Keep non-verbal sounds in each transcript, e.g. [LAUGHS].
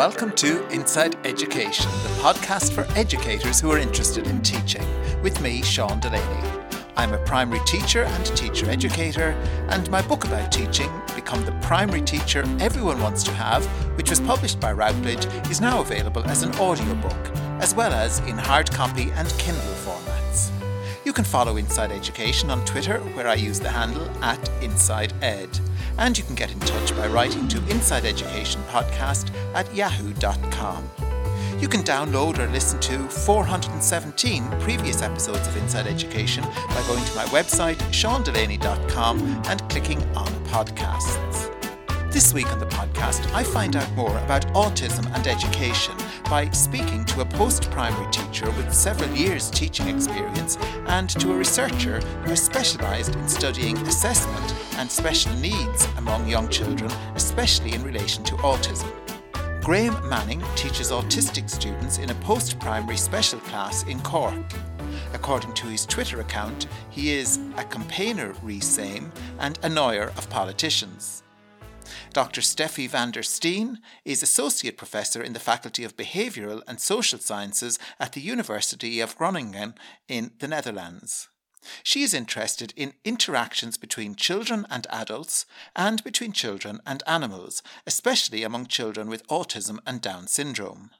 welcome to Inside Education, the podcast for educators who are interested in teaching, with me, Sean Delaney. I'm a primary teacher and teacher educator, and my book about teaching, Become the Primary Teacher Everyone Wants to Have, which was published by Routledge, is now available as an audiobook, as well as in hard copy and Kindle formats. You can follow Inside Education on Twitter, where I use the handle at InsideEd and you can get in touch by writing to Inside Education Podcast at yahoo.com. You can download or listen to 417 previous episodes of Inside Education by going to my website, seandelaney.com, and clicking on podcasts. This week on the podcast, I find out more about autism and education by speaking to a post primary teacher with several years teaching experience and to a researcher who is specialised in studying assessment and special needs among young children, especially in relation to autism. Graham Manning teaches autistic students in a post primary special class in Cork. According to his Twitter account, he is a campaigner re same and annoyer of politicians. Dr. Steffi van der Steen is Associate Professor in the Faculty of Behavioural and Social Sciences at the University of Groningen in the Netherlands. She is interested in interactions between children and adults and between children and animals, especially among children with autism and Down syndrome.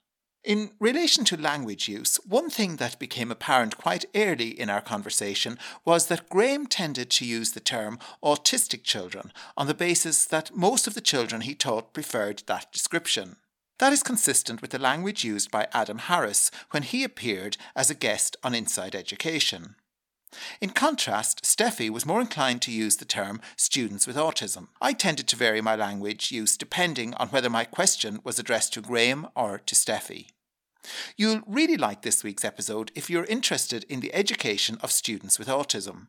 In relation to language use, one thing that became apparent quite early in our conversation was that Graham tended to use the term autistic children on the basis that most of the children he taught preferred that description. That is consistent with the language used by Adam Harris when he appeared as a guest on Inside Education. In contrast, Steffi was more inclined to use the term students with autism. I tended to vary my language use depending on whether my question was addressed to Graham or to Steffi. You'll really like this week's episode if you're interested in the education of students with autism.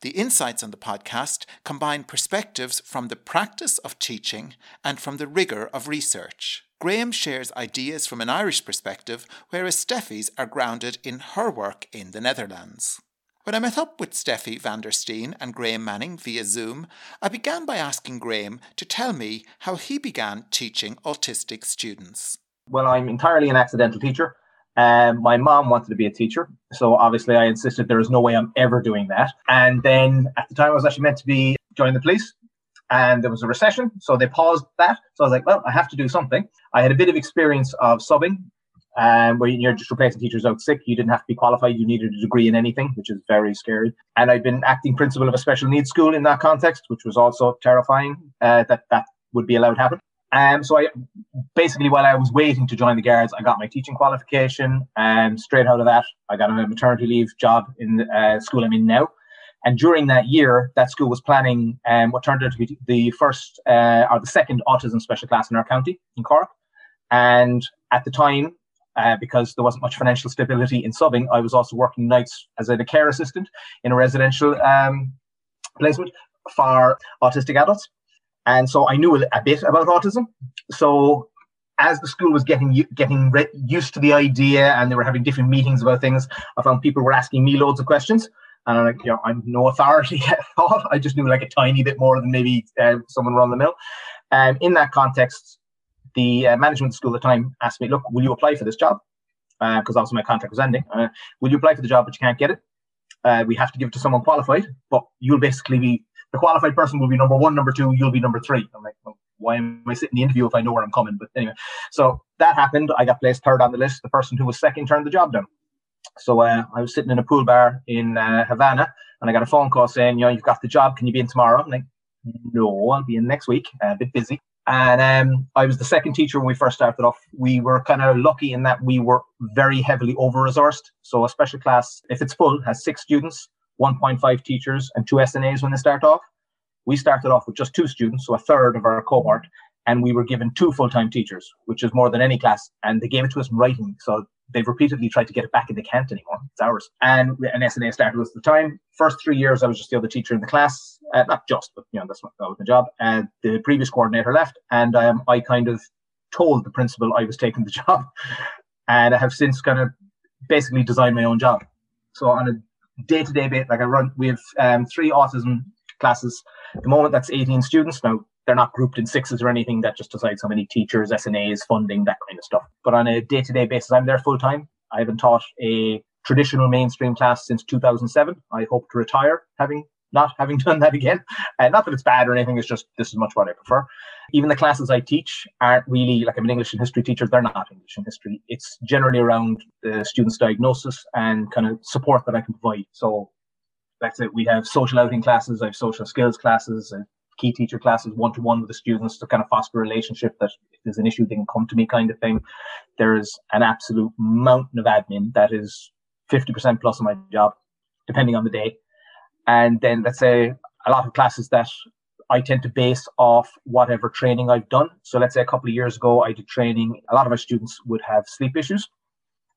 The insights on the podcast combine perspectives from the practice of teaching and from the rigour of research. Graham shares ideas from an Irish perspective, whereas Steffi's are grounded in her work in the Netherlands. When I met up with Steffi van der Steen and Graham Manning via Zoom, I began by asking Graham to tell me how he began teaching autistic students. Well, I'm entirely an accidental teacher. Um, my mom wanted to be a teacher, so obviously I insisted there is no way I'm ever doing that. And then at the time, I was actually meant to be joining the police, and there was a recession, so they paused that. So I was like, well, I have to do something. I had a bit of experience of subbing um, where you're just replacing teachers out sick. You didn't have to be qualified. You needed a degree in anything, which is very scary. And I'd been acting principal of a special needs school in that context, which was also terrifying uh, that that would be allowed to happen. Um, so I basically, while I was waiting to join the guards, I got my teaching qualification, and straight out of that, I got a maternity leave job in the uh, school I'm in now. And during that year, that school was planning um, what turned out to be the first uh, or the second autism special class in our county in Cork. And at the time, uh, because there wasn't much financial stability in subbing. I was also working nights as a care assistant in a residential um, placement for autistic adults. And so I knew a bit about autism. So as the school was getting getting re- used to the idea and they were having different meetings about things, I found people were asking me loads of questions. And I'm like, you know, I'm no authority [LAUGHS] at all. I just knew like a tiny bit more than maybe uh, someone run the mill. And um, in that context, the uh, management school at the time asked me, look, will you apply for this job? Because uh, obviously my contract was ending. Uh, will you apply for the job, but you can't get it? Uh, we have to give it to someone qualified, but you'll basically be the qualified person will be number one, number two, you'll be number three. I'm like, well, why am I sitting in the interview if I know where I'm coming? But anyway, so that happened. I got placed third on the list. The person who was second turned the job down. So uh, I was sitting in a pool bar in uh, Havana, and I got a phone call saying, you know, you've got the job. Can you be in tomorrow? I'm like, no, I'll be in next week. a bit busy. And um, I was the second teacher when we first started off. We were kind of lucky in that we were very heavily over resourced. So a special class, if it's full, has six students, 1.5 teachers, and two SNAs when they start off. We started off with just two students, so a third of our cohort, and we were given two full-time teachers, which is more than any class. And they gave it to us in writing, so they've repeatedly tried to get it back and they can't anymore. It's ours. And an SNA started with the time. First three years, I was just the other teacher in the class. Uh, not just, but you know, that's what, that was my job. And the previous coordinator left, and um, I kind of told the principal I was taking the [LAUGHS] job, and I have since kind of basically designed my own job. So on a day-to-day basis, like I run, we have um, three autism classes. At the moment, that's 18 students. Now they're not grouped in sixes or anything that just decides how many teachers, SNAs, funding, that kind of stuff. But on a day to day basis, I'm there full time. I haven't taught a traditional mainstream class since 2007. I hope to retire having not having [LAUGHS] done that again. Uh, not that it's bad or anything, it's just this is much what I prefer. Even the classes I teach aren't really like I'm an English and history teacher, they're not English and history. It's generally around the student's diagnosis and kind of support that I can provide. So that's it. We have social outing classes, I have social skills classes, and key teacher classes one to one with the students to kind of foster a relationship that if there's an issue, they can come to me kind of thing. There's an absolute mountain of admin that is 50% plus of my job, depending on the day. And then let's say a lot of classes that I tend to base off whatever training I've done. So let's say a couple of years ago, I did training. A lot of my students would have sleep issues.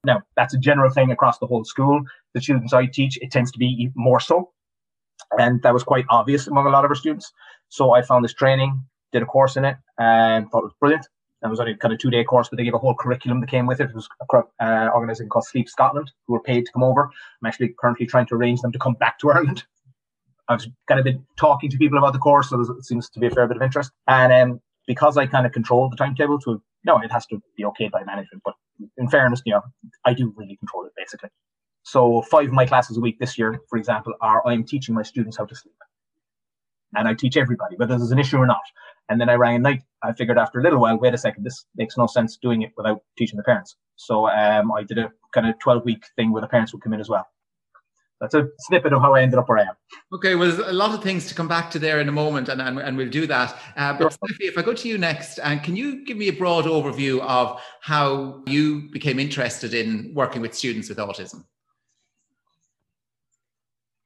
Now, that's a general thing across the whole school. The students I teach, it tends to be more so. And that was quite obvious among a lot of our students. So I found this training, did a course in it, and thought it was brilliant. It was only kind of two day course, but they gave a whole curriculum that came with it. It was uh, organisation called Sleep Scotland, who were paid to come over. I'm actually currently trying to arrange them to come back to [LAUGHS] Ireland. I've kind of been talking to people about the course, so it seems to be a fair bit of interest. And um, because I kind of control the timetable, to no, it has to be okay by management. But in fairness, you know, I do really control it basically. So five of my classes a week this year, for example, are I'm teaching my students how to sleep. And I teach everybody, whether there's an issue or not. And then I rang at night. I figured after a little while, wait a second, this makes no sense doing it without teaching the parents. So um, I did a kind of 12 week thing where the parents would come in as well that's a snippet of how I ended up where I am. Okay, well, there's a lot of things to come back to there in a moment, and, and, and we'll do that. Uh, but sure. if I go to you next, and uh, can you give me a broad overview of how you became interested in working with students with autism?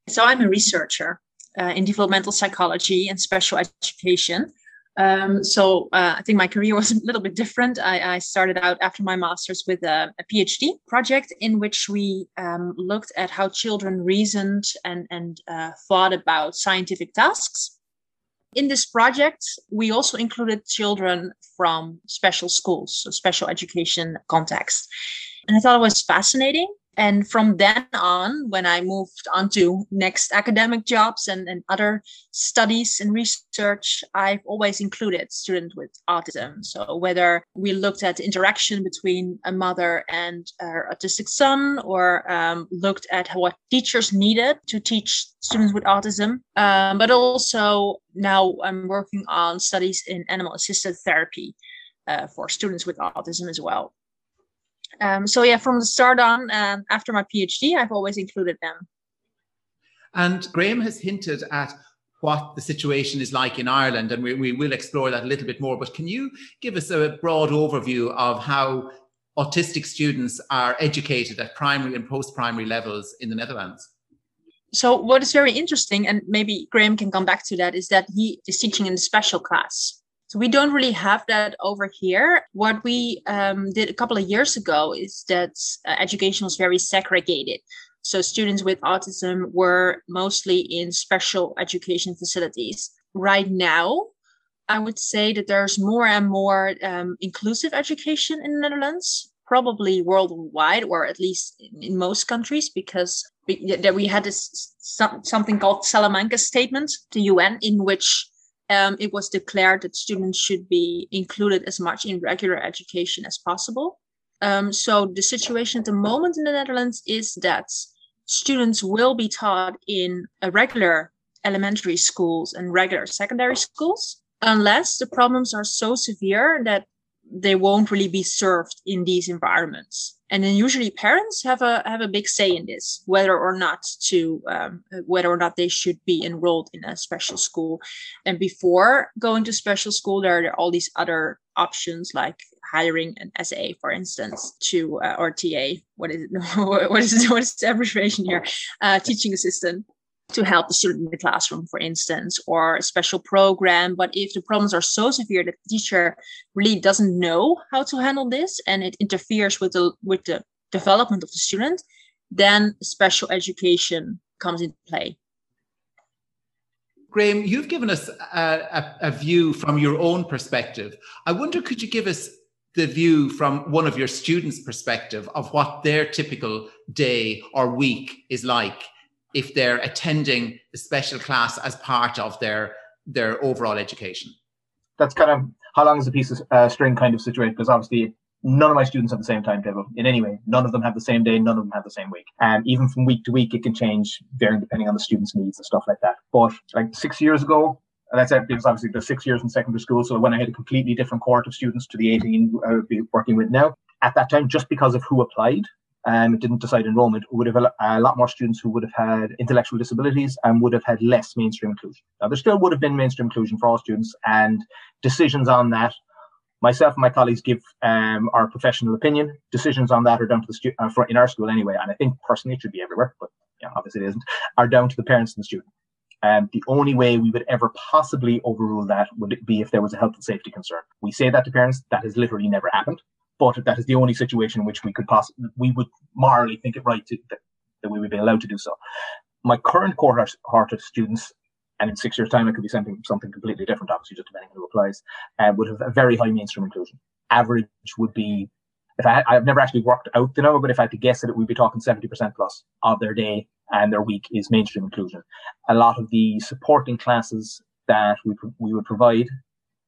So, I'm a researcher uh, in developmental psychology and special education. Um, so uh, I think my career was [LAUGHS] a little bit different. I, I started out after my master's with a, a PhD project in which we um, looked at how children reasoned and, and uh, thought about scientific tasks. In this project, we also included children from special schools, so special education context. And I thought it was fascinating and from then on when i moved on to next academic jobs and, and other studies and research i've always included students with autism. So whether we looked at interaction between a mother and her autistic son or um, looked at what teachers needed to teach students with autism um, but also now i'm working on studies in animal assisted therapy uh, for students with autism as well um, so yeah, from the start on, um, after my PhD, I've always included them. And Graham has hinted at what the situation is like in Ireland, and we, we will explore that a little bit more. But can you give us a broad overview of how autistic students are educated at primary and post-primary levels in the Netherlands? So what is very interesting, and maybe Graham can come back to that, is that he is teaching in a special class. So we don't really have that over here. What we um, did a couple of years ago is that uh, education was very segregated. So students with autism were mostly in special education facilities. Right now, I would say that there's more and more um, inclusive education in the Netherlands, probably worldwide, or at least in, most countries, because that we had this some, something called Salamanca Statement, the UN, in which um, it was declared that students should be included as much in regular education as possible. Um, so the situation at the moment in the Netherlands is that students will be taught in regular elementary schools and regular secondary schools, unless the problems are so severe that they won't really be served in these environments and then usually parents have a have a big say in this whether or not to um, whether or not they should be enrolled in a special school and before going to special school there are all these other options like hiring an SA, for instance, to uh, or TA. What is it? [LAUGHS] what is what is the [LAUGHS] abbreviation here? Uh, teaching assistant to help the student in the classroom, for instance, or a special program. But if the problems are so severe that the teacher really doesn't know how to handle this and it interferes with the with the development of the student, then special education comes into play. Graham, you've given us a, a, a view from your own perspective. I wonder, could you give us the view from one of your students' perspective of what their typical day or week is like if they're attending the special class as part of their their overall education? that's kind of how long is a piece of uh, string kind of situation because obviously none of my students have the same timetable in any way. None of them have the same day. None of them have the same week. And even from week to week, it can change varying depending on the student's needs and stuff like that. But like six years ago, and that's it because obviously the six years in secondary school. So when I had a completely different cohort of students to the 18 I would be working with now, at that time, just because of who applied, and didn't decide enrollment, would have a, lot more students who would have had intellectual disabilities and would have had less mainstream inclusion. Now, there still would have been mainstream inclusion for all students, and decisions on that myself and my colleagues give um, our professional opinion. Decisions on that are down to the student uh, in our school anyway, and I think personally it should be everywhere, but obviously it isn't. Are down to the parents and the student. And the only way we would ever possibly overrule that would be if there was a health and safety concern. We say that to parents. That has literally never happened. But that is the only situation in which we could possibly we would morally think it right to, that, that we would be allowed to do so. My current cohort of students and in six years' time, it could be something something completely different, obviously, just depending on who applies, uh, would have a very high mainstream inclusion. Average would be, if I, I've never actually worked out the number, but if I had to guess it, would be talking 70% plus of their day and their week is mainstream inclusion. A lot of the supporting classes that we, we would provide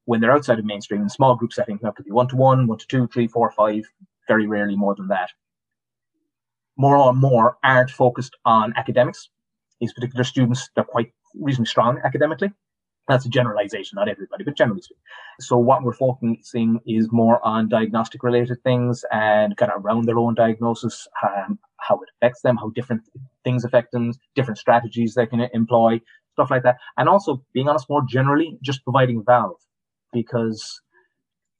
when they're outside of mainstream in small group settings, that could be one to one, one to two, three, four, five, very rarely more than that. More and more aren't focused on academics. These particular students, they're quite reasonably strong academically. That's a generalization, not everybody, but generally speaking. So what we're focusing is more on diagnostic related things and kind of around their own diagnosis, um, how it affects them, how different things affect them, different strategies they can employ, stuff like that. And also, being honest, more generally, just providing valve because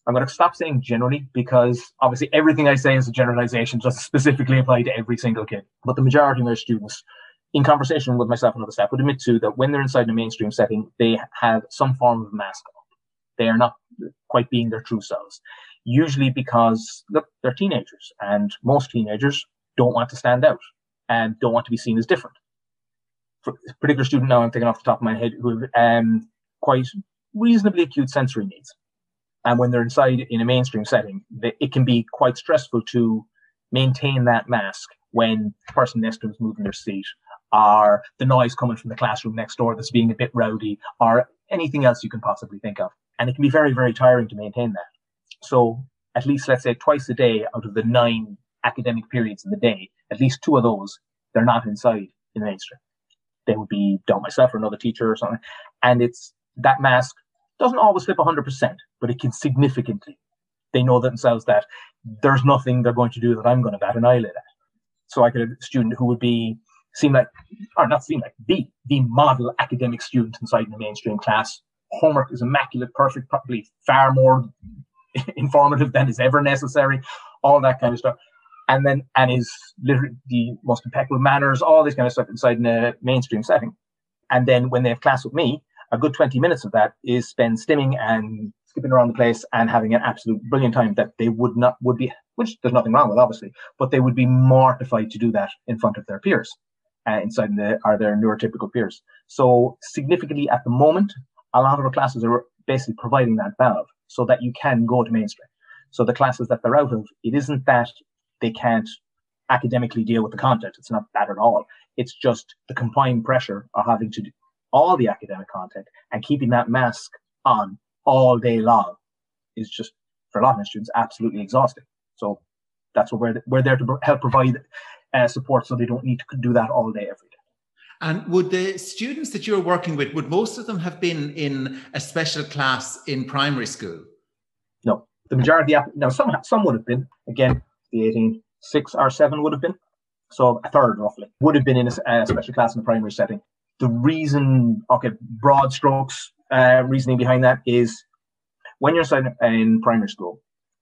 I'm going to stop saying generally because obviously everything I say is a generalization, just specifically apply to every single kid. But the majority of their students in conversation with myself and other staff, would admit to that when they're inside a mainstream setting, they have some form of mask up. They are not quite being their true selves. Usually because look, they're teenagers, and most teenagers don't want to stand out and don't want to be seen as different. For a particular student now, I'm thinking off the top of my head, who um, quite reasonably acute sensory needs. And when they're inside in a mainstream setting, it can be quite stressful to maintain that mask when the person next to them is moving their seat or the noise coming from the classroom next door that's being a bit rowdy, or anything else you can possibly think of. And it can be very, very tiring to maintain that. So at least let's say twice a day out of the nine academic periods in the day, at least two of those, they're not inside in the mainstream. They would be done myself or another teacher or something. And it's that mask doesn't always slip 100%, but it can significantly. They know themselves that there's nothing they're going to do that I'm going to bat an eyelid at. So I could have a student who would be seem like, or not seem like, the, the model academic student inside the mainstream class. Homework is immaculate, perfect, probably far more [LAUGHS] informative than is ever necessary, all that kind of stuff. And then, and is literally the most impeccable manners, all this kind of stuff inside in a mainstream setting. And then when they have class with me, a good 20 minutes of that is spent stimming and skipping around the place and having an absolute brilliant time that they would not, would be, which there's nothing wrong with, obviously, but they would be mortified to do that in front of their peers uh, inside the, are their neurotypical peers. So significantly at the moment, a lot of our classes are basically providing that valve so that you can go to mainstream. So the classes that they're out of, it isn't that they can't academically deal with the content. It's not that at all. It's just the combined pressure of having to all the academic content and keeping that mask on all day long is just for a lot of students absolutely exhausting. So that's what we're we're there to help provide uh, support so they don't need to do that all day every day. And would the students that you're working with, would most of them have been in a special class in primary school? No, the majority. Of, now, some some would have been. Again, the 18, six or seven would have been. So a third, roughly, would have been in a, a special class in a primary setting. The reason, okay, broad strokes, uh, reasoning behind that is when you're in primary school,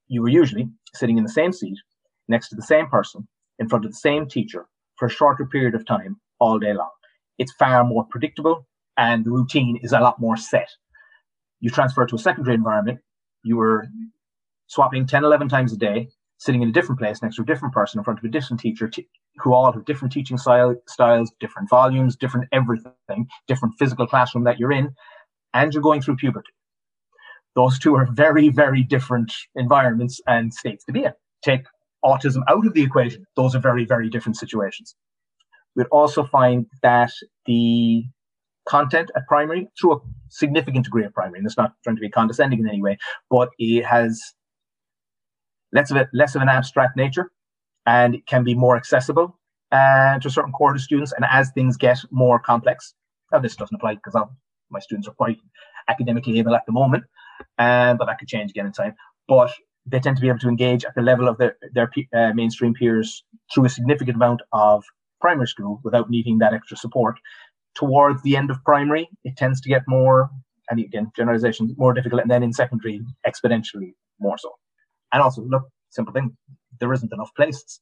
you were usually sitting in the same seat next to the same person in front of the same teacher for a shorter period of time all day long. It's far more predictable and the routine is a lot more set. You transfer to a secondary environment, you were swapping 10, 11 times a day, sitting in a different place next to a different person in front of a different teacher t- who all have different teaching style, styles, different volumes, different everything, different physical classroom that you're in, and you're going through puberty. Those two are very, very different environments and states to be in. Take autism out of the equation, those are very, very different situations. We'd also find that the content at primary through a significant degree of primary. And it's not trying to be condescending in any way, but it has less of a less of an abstract nature and it can be more accessible uh, to certain of students. And as things get more complex, now this doesn't apply because my students are quite academically able at the moment, um, but that could change again in time. But they tend to be able to engage at the level of their, their uh, mainstream peers through a significant amount of primary school without needing that extra support. Towards the end of primary, it tends to get more, and again, generalization, more difficult, and then in secondary, exponentially more so. And also, look, simple thing, there isn't enough places.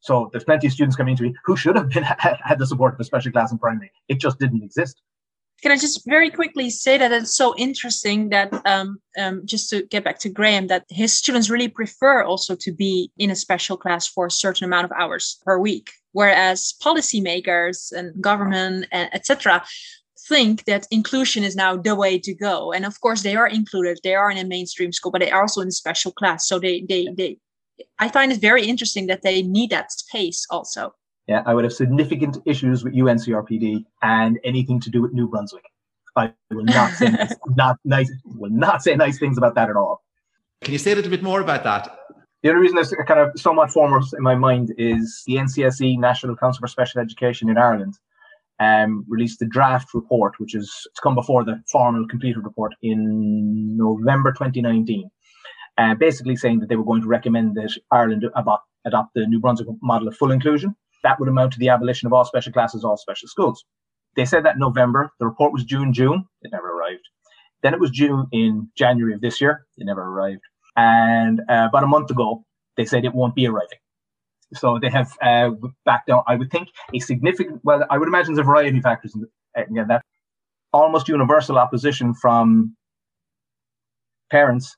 So there's plenty of students coming to me who should have been [LAUGHS] had the support of a special class in primary. It just didn't exist. Can I just very quickly say that it's so interesting that um, um, just to get back to Graham, that his students really prefer also to be in a special class for a certain amount of hours per week, whereas policymakers and government, and etc., think that inclusion is now the way to go. And of course, they are included; they are in a mainstream school, but they are also in a special class. So they they they. I find it very interesting that they need that space also. Yeah, I would have significant issues with UNCRPD and anything to do with New Brunswick. I will not say nice, [LAUGHS] not nice will not say nice things about that at all. Can you say a little bit more about that? The other reason that's kind of somewhat foremost in my mind is the NCSE National Council for Special Education in Ireland um, released the draft report, which is it's come before the formal completed report in November 2019, uh, basically saying that they were going to recommend that Ireland adopt, adopt the New Brunswick model of full inclusion that would amount to the abolition of all special classes, all special schools. They said that in November. The report was June, June. It never arrived. Then it was June in January of this year. It never arrived. And uh, about a month ago, they said it won't be arriving. So they have uh, backed down. I would think a significant, well, I would imagine there's a variety of factors in, in that. Almost universal opposition from parents,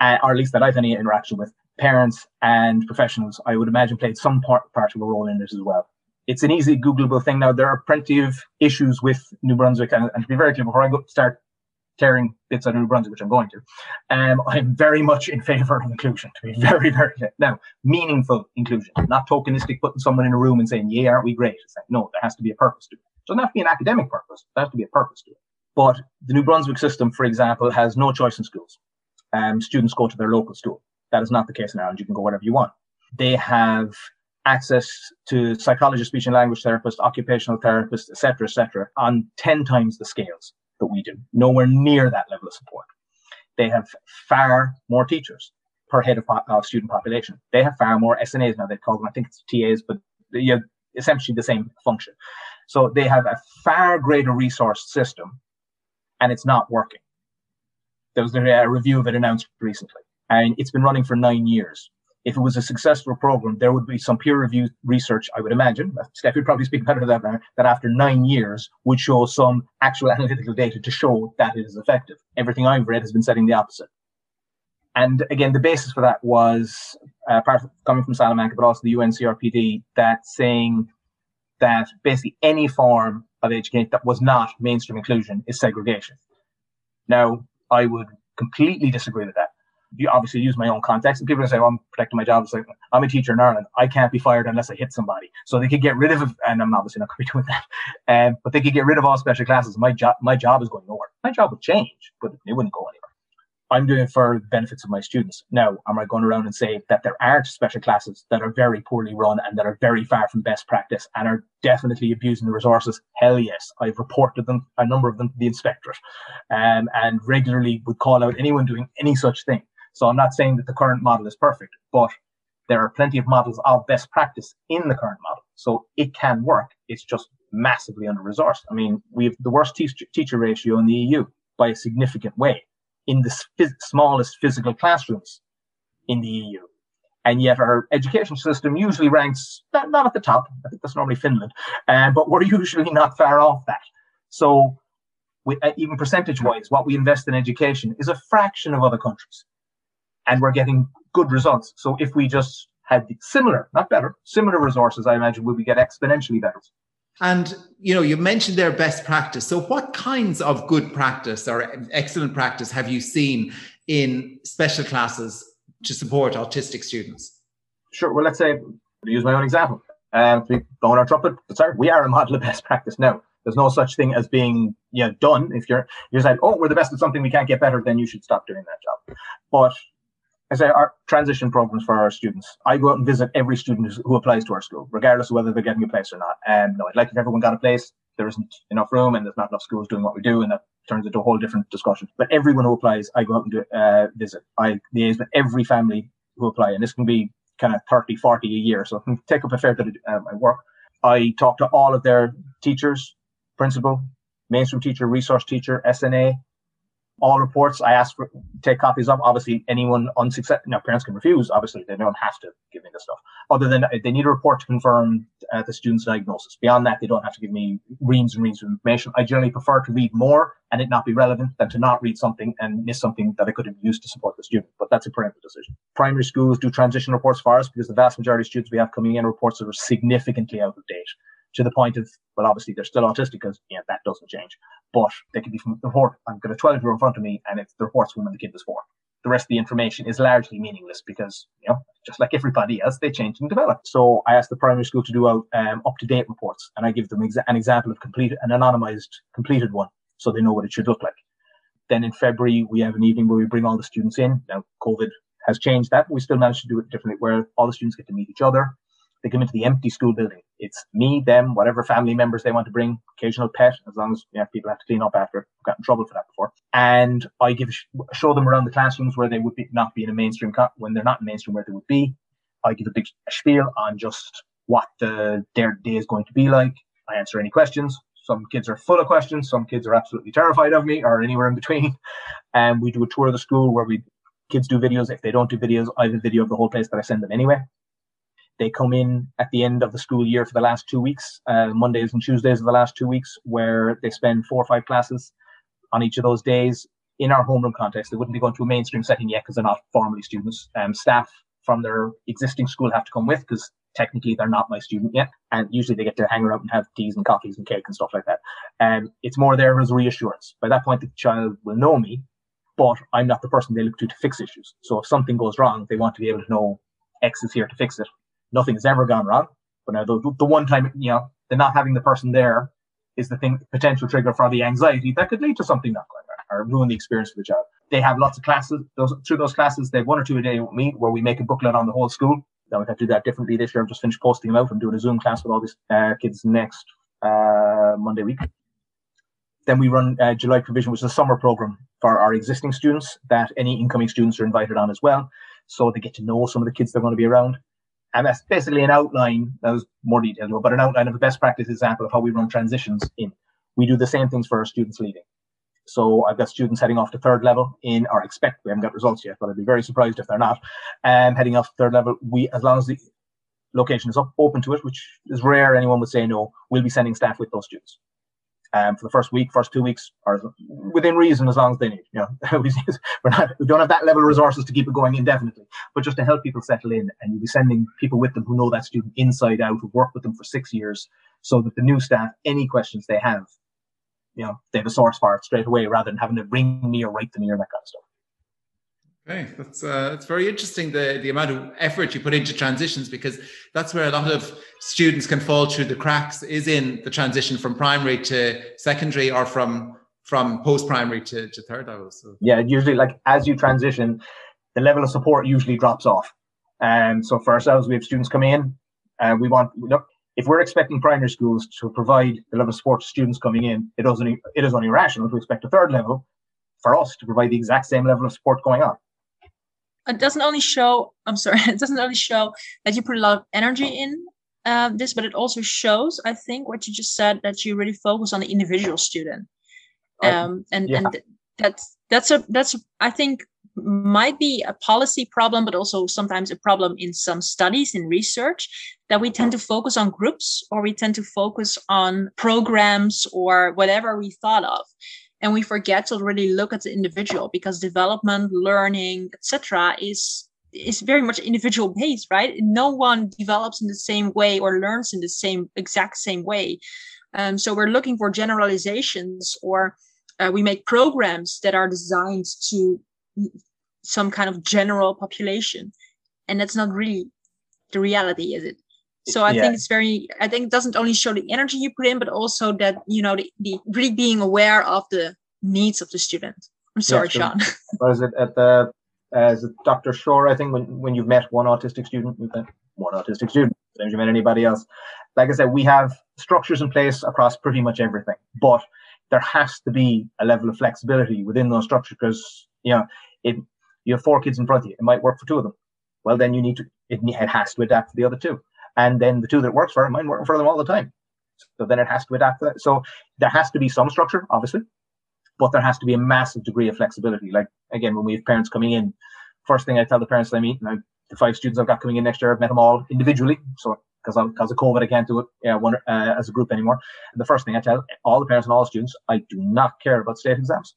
uh, or at least that I've had any interaction with, parents and professionals, I would imagine, played some part, part of a role in this as well. It's an easy Googleable thing. Now, there are plenty of issues with New Brunswick, and, and to be very clear, before I go start tearing bits out of New Brunswick, which I'm going to, um, I'm very much in favour of inclusion, to be [LAUGHS] very, very clear. Now, meaningful inclusion, not tokenistic, putting someone in a room and saying, yeah, aren't we great? It's like, no, there has to be a purpose to it. It doesn't have to be an academic purpose, there has to be a purpose to it. But the New Brunswick system, for example, has no choice in schools. Um, students go to their local school. That is not the case in Ireland. You can go wherever you want. They have access to psychologists, speech and language therapists, occupational therapists, etc., etc., on 10 times the scales that we do. Nowhere near that level of support. They have far more teachers per head of, of student population. They have far more SNAs now. They call them, I think it's TAs, but you have essentially the same function. So they have a far greater resource system, and it's not working. There was a review of it announced recently and it's been running for nine years. If it was a successful program, there would be some peer-reviewed research, I would imagine. Steph would probably speak better to that, that after nine years would show some actual analytical data to show that it is effective. Everything I've read has been saying the opposite. And again, the basis for that was uh, part of, coming from Salamanca, but also the UNCRPD, that saying that basically any form of education that was not mainstream inclusion is segregation. Now, I would completely disagree with that you obviously use my own context. And people are say, well, I'm protecting my job. It's like, I'm a teacher in Ireland. I can't be fired unless I hit somebody. So they could get rid of, and I'm obviously not going to be [LAUGHS] doing that, um, but they could get rid of all special classes. My job, my job is going nowhere. My job would change, but it wouldn't go anywhere. I'm doing it for the benefits of my students. Now, am I going around and say that there aren't special classes that are very poorly run and that are very far from best practice and are definitely abusing the resources? Hell yes. I've reported them, a number of them to the inspectorate, um, and regularly would call out anyone doing any such thing. So I'm not saying that the current model is perfect, but there are plenty of models of best practice in the current model. So it can work. It's just massively under resourced. I mean, we have the worst teacher, teacher ratio in the EU by a significant way in the phys- smallest physical classrooms in the EU. And yet our education system usually ranks not, not at the top. I think that's normally Finland, uh, but we're [LAUGHS] usually not far off that. So we, uh, even percentage wise, what we invest in education is a fraction of other countries and we're getting good results. So if we just had similar, not better, similar resources, I imagine we would get exponentially better. And you know, you mentioned their best practice. So what kinds of good practice or excellent practice have you seen in special classes to support autistic students? Sure. Well, let's say use my own example. Um, blowing our trumpet, sorry, we are a model of best practice now. There's no such thing as being yeah done. If you're you're like, oh, we're the best at something, we can't get better, then you should stop doing that job. But as our transition programs for our students, I go out and visit every student who applies to our school, regardless of whether they're getting a place or not. And no, I'd like if everyone got a place. There isn't enough room, and there's not enough schools doing what we do, and that turns into a whole different discussion. But everyone who applies, I go out and do, uh, visit. I liaise with every family who apply, and this can be kind of 30, 40 a year, so it can take up a fair bit of uh, my work. I talk to all of their teachers, principal, mainstream teacher, resource teacher, SNA, all reports I ask for take copies of. Obviously, anyone unsuccessful, now parents can refuse. Obviously, they don't have to give me the stuff. Other than they need a report to confirm uh, the student's diagnosis. Beyond that, they don't have to give me reams and reams of information. I generally prefer to read more and it not be relevant than to not read something and miss something that I could have used to support the student. But that's a parental decision. Primary schools do transition reports for us because the vast majority of students we have coming in reports that are significantly out of date to the point of, well, obviously they're still autistic because yeah, that doesn't change. But they can be from the report. I've got a 12 year old in front of me and it's the report's when the kid was four. The rest of the information is largely meaningless because, you know, just like everybody else, they change and develop. So I asked the primary school to do out um, up to date reports and I give them exa- an example of completed, an anonymized completed one so they know what it should look like. Then in February, we have an evening where we bring all the students in. Now, COVID has changed that. but We still manage to do it differently where all the students get to meet each other. They come into the empty school building. It's me, them, whatever family members they want to bring, occasional pet, as long as you know, people have to clean up after. I've got in trouble for that before. And I give show them around the classrooms where they would be, not be in a mainstream cut when they're not in mainstream where they would be. I give a big spiel on just what the their day is going to be like. I answer any questions. Some kids are full of questions. Some kids are absolutely terrified of me, or anywhere in between. [LAUGHS] And we do a tour of the school where we kids do videos. If they don't do videos, I have a video of the whole place that I send them anyway. They come in at the end of the school year for the last two weeks, uh, Mondays and Tuesdays of the last two weeks, where they spend four or five classes on each of those days in our homeroom context. They wouldn't be going to a mainstream setting yet because they're not formally students. Um, staff from their existing school have to come with because technically they're not my student yet. And usually they get to hang around and have teas and coffees and cake and stuff like that. And um, it's more there as reassurance. By that point, the child will know me, but I'm not the person they look to to fix issues. So if something goes wrong, they want to be able to know X is here to fix it nothing's ever gone wrong. But now the, the one time, you know, the not having the person there is the thing, potential trigger for the anxiety that could lead to something not going right or ruin the experience for the child. They have lots of classes. Those through those classes, they have one or two a day with me where we make a booklet on the whole school. Now we've had to do that differently this year. I've just finished posting them out. I'm doing a Zoom class with all these uh, kids next uh, Monday week. Then we run uh, July Provision, which is a summer program for our existing students that any incoming students are invited on as well. So they get to know some of the kids they're going to be around. And that's basically an outline, that was more detailed, but an outline of a best practice example of how we run transitions in. We do the same things for our students leaving. So I've got students heading off to third level in, or expect, we haven't got results yet, but I'd be very surprised if they're not. And um, heading off third level, we, as long as the location is up, open to it, which is rare, anyone would say no, we'll be sending staff with those students um, for the first week, first two weeks, or within reason as long as they need. You know, [LAUGHS] we don't have that level of resources to keep it going indefinitely, but just to help people settle in, and you'll be sending people with them who know that student inside out, who've worked with them for six years, so that the new staff, any questions they have, you know, they have a source for it straight away, rather than having to ring me or write to me or that kind of stuff. Okay, that's uh, it's very interesting the the amount of effort you put into transitions because that's where a lot of students can fall through the cracks is in the transition from primary to secondary or from from post primary to, to third level. So yeah, usually like as you transition, the level of support usually drops off. And so for ourselves, we have students coming in, and we want look if we're expecting primary schools to provide the level of support to students coming in, it doesn't it is only rational to expect a third level for us to provide the exact same level of support going on it doesn't only show i'm sorry [LAUGHS] it doesn't only show that you put a lot of energy in uh, this but it also shows i think what you just said that you really focus on the individual student um, and yeah. and that's that's a that's a, I think might be a policy problem but also sometimes a problem in some studies in research that we tend to focus on groups or we tend to focus on programs or whatever we thought of and we forget to really look at the individual because development learning etc is is very much individual based right? No one develops in the same way or learns in the same exact same way. Um, so we're looking for generalizations or uh, we make programs that are designed to some kind of general population. And that's not really the reality is it so i yeah. think it's very i think it doesn't only show the energy you put in but also that you know the, the really being aware of the needs of the student. I'm sorry yeah, sean. [LAUGHS] Was it at the as dr shore i think when, when you've met one autistic student you've met one autistic student have you met anybody else. Like i said we have structures in place across pretty much everything but there has to be a level of flexibility within those structures because you know it you have four kids in front of you it might work for two of them. Well then you need to it, it has to adapt for the other two and then the two that works for it might work for them all the time so then it has to adapt to that so there has to be some structure obviously but there has to be a massive degree of flexibility like again when we have parents coming in first thing i tell the parents i meet and the five students i've got coming in next year i've met them all individually so because because of COVID, I can't do it yeah, one, uh, as a group anymore. And the first thing I tell all the parents and all the students, I do not care about state exams.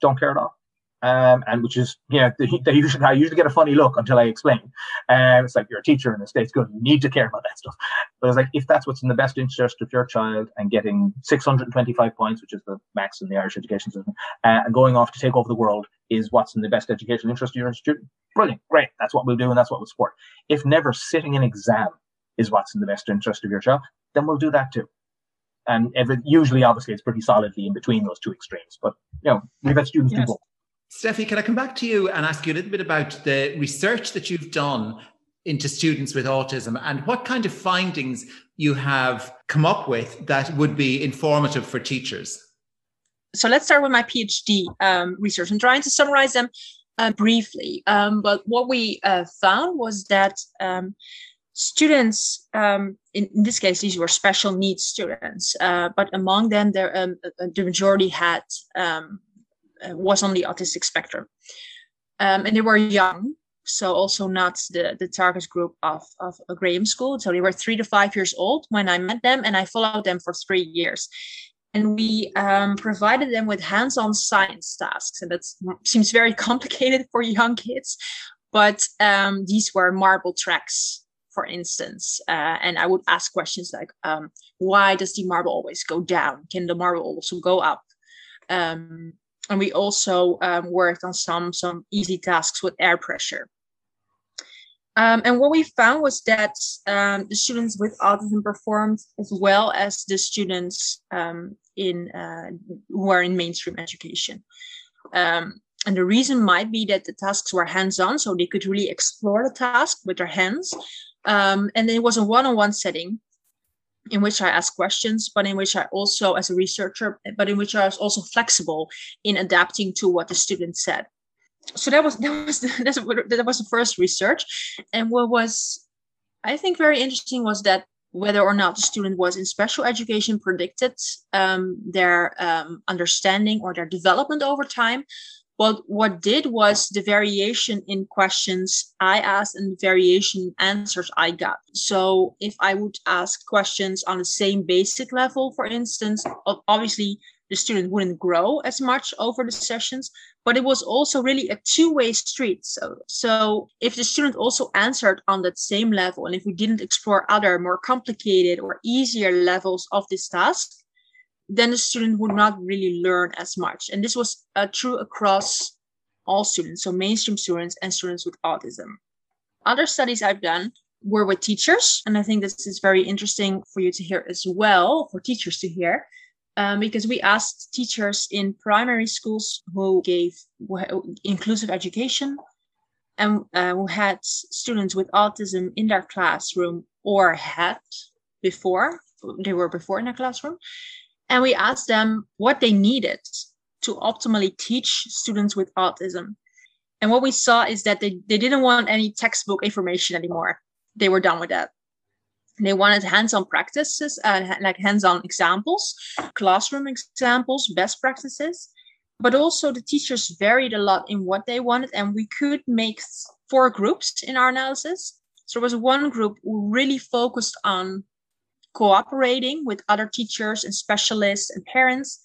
Don't care at all. Um, and which is, you know, they, they, usually I usually get a funny look until I explain. And um, it's like you're a teacher in the state's good. You need to care about that stuff. But it's like if that's what's in the best interest of your child and getting 625 points, which is the max in the Irish education system, uh, and going off to take over the world is what's in the best educational interest of your student. Brilliant, great. That's what we'll do, and that's what we'll support. If never sitting an exam is what's in the best interest of your child, then we'll do that too. And every, usually, obviously, it's pretty solidly in between those two extremes. But you know, we've had students yes. do both. Steffi, can I come back to you and ask you a little bit about the research that you've done into students with autism and what kind of findings you have come up with that would be informative for teachers? So let's start with my PhD um, research. I'm trying to summarize them uh, briefly. Um, but what we uh, found was that um, students um, in, in, this case these were special needs students uh, but among them um, the majority had um, was on the autistic spectrum um, and they were young so also not the, the target group of, of a graham school so they were three to five years old when i met them and i followed them for three years and we um, provided them with hands-on science tasks and that seems very [LAUGHS] complicated for young kids but um, these were marble tracks for instance, uh, and I would ask questions like, um, why does the marble always go down? Can the marble also go up? Um, and we also um, worked on some some easy tasks with air pressure. Um, and what we found was that um, the students with autism performed as well as the students um, in uh, who are in mainstream education. Um, and the reason might be that the tasks were hands-on, so they could really explore the task with their hands, um, and it was a one-on-one setting in which I ask questions, but in which I also, as a researcher, but in which I was also flexible in adapting to what the student said. So that was that was [LAUGHS] the, that was the first research, and what was I think very interesting was that whether or not the student was in special education predicted um, their um, understanding or their development over time, what what did was the variation in questions I asked and the variation answers I got. So if I would ask questions on the same basic level, for instance, obviously the student wouldn't grow as much over the sessions, but it was also really a two-way street. So, so if the student also answered on that same level, and if we didn't explore other more complicated or easier levels of this task, then the student would not really learn as much. And this was uh, true across all students, so mainstream students and students with autism. Other studies I've done were with teachers, and I think this is very interesting for you to hear as well, for teachers to hear, um, because we asked teachers in primary schools who gave inclusive education and uh, who had students with autism in their classroom or had before they were before in their classroom and we asked them what they needed to optimally teach students with autism. And what we saw is that they, they didn't want any textbook information anymore. They were done with that. They wanted hands-on practices, uh, like hands-on examples, classroom examples, best practices. But also the teachers varied a lot in what they wanted, and we could make four groups in our analysis. So there was one group who really focused on cooperating with other teachers and specialists and parents.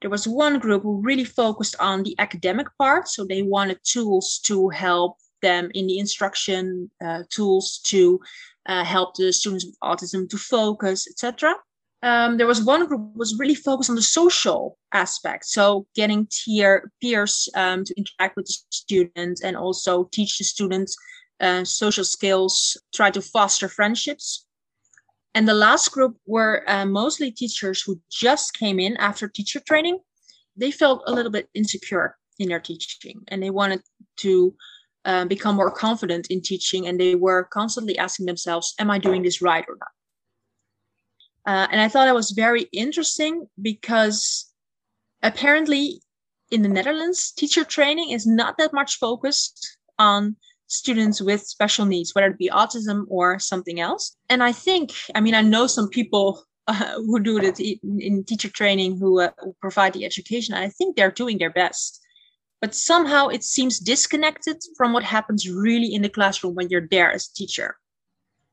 There was one group who really focused on the academic part. So they wanted tools to help them in the instruction, uh, tools to uh, help the students with autism to focus, etc. Um, there was one group was really focused on the social aspect, so getting tier, peers um, to interact with the students and also teach the students uh, social skills, try to foster friendships And the last group were uh, mostly teachers who just came in after teacher training. They felt a little bit insecure in their teaching and they wanted to uh, become more confident in teaching and they were constantly asking themselves, Am I doing this right or not? Uh, and I thought it was very interesting because apparently in the Netherlands, teacher training is not that much focused on students with special needs, whether it be autism or something else. And I think, I mean, I know some people uh, who do it in, teacher training who, uh, provide the education. I think they're doing their best. But somehow it seems disconnected from what happens really in the classroom when you're there as a teacher.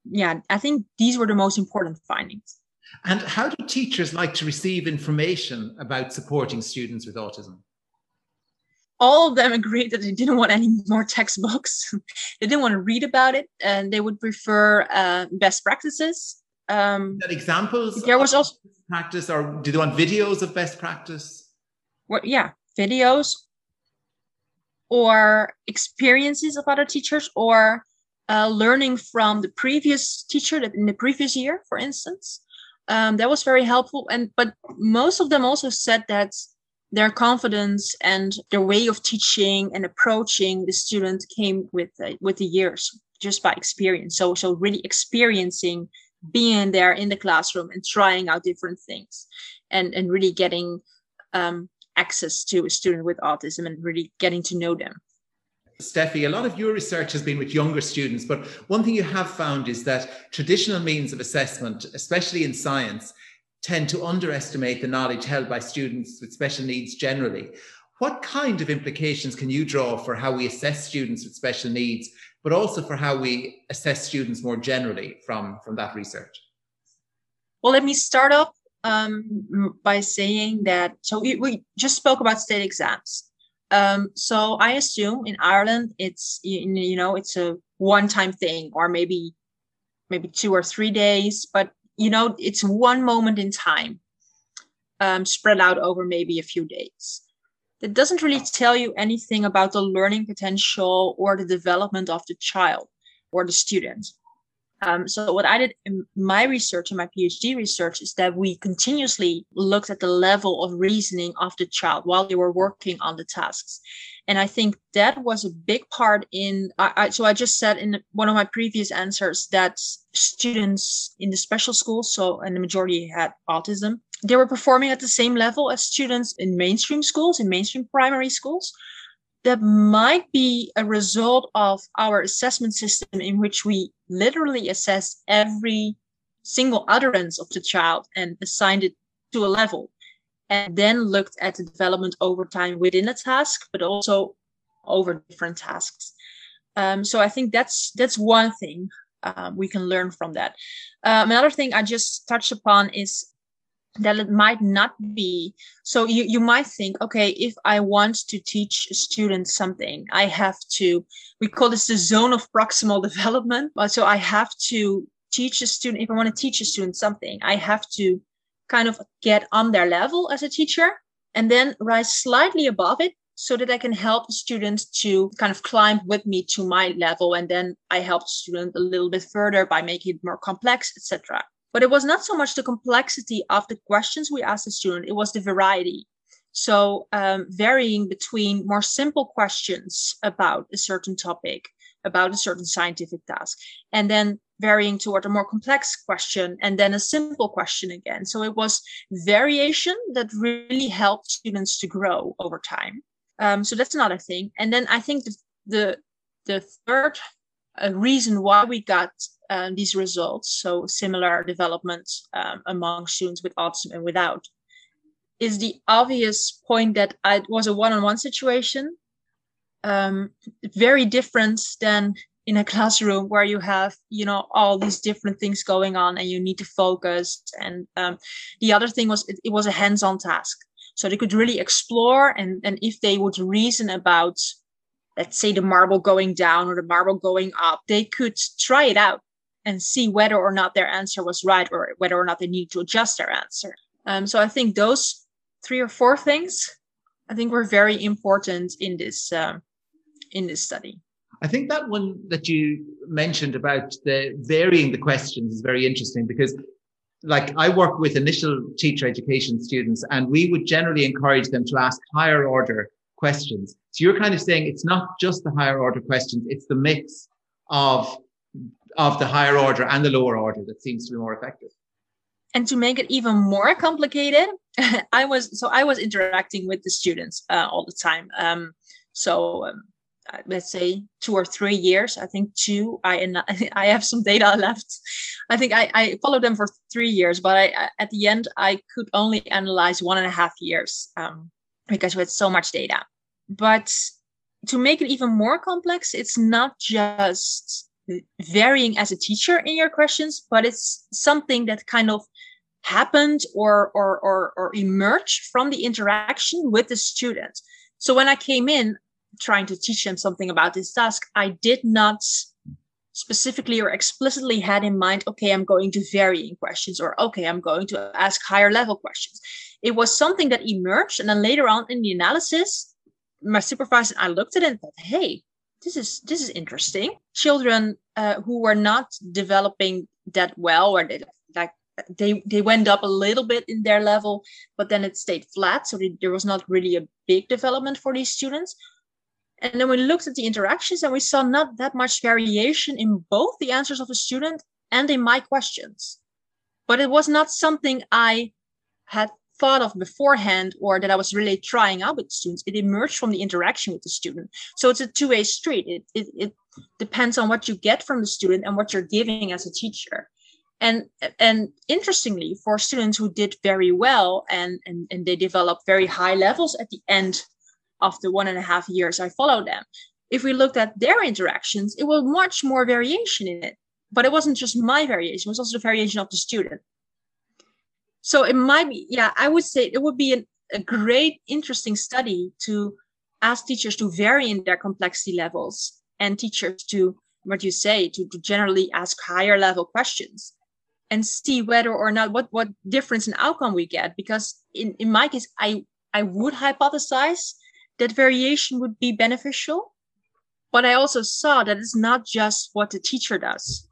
Yeah, I think these were the most important findings. And how do teachers like to receive information about supporting students with autism? All of them agreed that they didn't want any more textbooks. [LAUGHS] they didn't want to read about it, and they would prefer uh, best practices. Um, that examples. There was also practice, or do they want videos of best practice? Well, yeah, videos or experiences of other teachers, or uh, learning from the previous teacher that in the previous year, for instance. Um, that was very helpful, and but most of them also said that their confidence and their way of teaching and approaching the student came with uh, with the years just by experience. So so really experiencing being there in the classroom and trying out different things and and really getting um, access to a student with autism and really getting to know them. Steffi, a lot of your research has been with younger students, but one thing you have found is that traditional means of assessment, especially in science, tend to underestimate the knowledge held by students with special needs generally. What kind of implications can you draw for how we assess students with special needs, but also for how we assess students more generally from, from that research? Well, let me start off um, by saying that so we, we, just spoke about state exams. Um, so I assume in Ireland it's you, you know it's a one-time thing or maybe maybe two or three days, but you know, it's one moment in time um, spread out over maybe a few days. That doesn't really tell you anything about the learning potential or the development of the child or the student. Um, so what I did in my research and my PhD research is that we continuously looked at the level of reasoning of the child while they were working on the tasks. And I think that was a big part in, I, I, so I just said in one of my previous answers that students in the special schools, so, and the majority had autism, they were performing at the same level as students in mainstream schools, in mainstream primary schools. That might be a result of our assessment system in which we literally assessed every single utterance of the child and assigned it to a level and then looked at the development over time within a task, but also over different tasks. Um, so I think that's that's one thing um, we can learn from that. Um, another thing I just touched upon is that it might not be so you, you might think okay if i want to teach a student something i have to we call this the zone of proximal [LAUGHS] development so i have to teach a student if i want to teach a student something i have to kind of get on their level as a teacher and then rise slightly above it so that I can help students to kind of climb with me to my level. And then I help the student a little bit further by making it more complex, etc. But it was not so much the complexity of the questions we asked the student, it was the variety. So um, varying between more simple questions about a certain topic, about a certain scientific task, and then varying toward a more complex question and then a simple question again. So it was variation that really helped students to grow over time. Um, so that's another thing. And then I think the the, the third uh, reason why we got um, these results, so similar development um, among students with autism and without, is the obvious point that it was a one-on-one situation, um, very different than in a classroom where you have you know all these different things going on and you need to focus. And um, the other thing was it, it, was a hands-on task. So they could really explore and and if they would reason about let's say the marble going down or the marble going up they could try it out and see whether or not their answer was right or whether or not they need to adjust their answer. Um, so i think those three or four things i think were very important in this um, in this study I think that one that you mentioned about the varying the questions is very interesting because like I work with initial teacher education students and we would generally encourage them to ask higher order questions. So you're kind of saying it's not just the higher order questions, it's the mix of of the higher order and the lower order that seems to be more effective. And to make it even more complicated, [LAUGHS] I was so I was interacting with the students uh, all the time. Um, so um, let's say two or three years. I think two. I [LAUGHS] I have some data left. I think I, I followed them for three years, but I, at the end I could only analyze one and a half years um, because we had so much data. But to make it even more complex, it's not just varying as a teacher in your questions, but it's something that kind of happened or or or, or emerged from the interaction with the student. So when I came in, trying to teach them something about this task, I did not specifically or explicitly had in mind, okay, I'm going to varying questions or okay, I'm going to ask higher level questions. It was something that emerged. And then later on in the analysis, my supervisor, and I looked at it and thought, hey, this is this is interesting. Children uh, who were not developing that well, or they like they they went up a little bit in their level, but then it stayed flat. So they, there was not really a big development for these students. And then we looked at the interactions and we saw not that much variation in both the answers of the student and in my questions. But it was not something I had thought of beforehand or that I was really trying out with students. It emerged from the interaction with the student. So it's a two-way street. It, it, it depends on what you get from the student and what you're giving as a teacher. And and interestingly, for students who did very well and, and, and they developed very high levels at the end the one and a half years I followed them. If we looked at their interactions, it was much more variation in it. But it wasn't just my variation, it was also the variation of the student. So it might be, yeah, I would say it would be an, a great, interesting study to ask teachers to vary in their complexity levels and teachers to, what you say, to, to generally ask higher level questions and see whether or not what, what difference in outcome we get. Because in, in my case, I, I would hypothesize that variation would be beneficial. But I also saw that it's not just what the teacher does,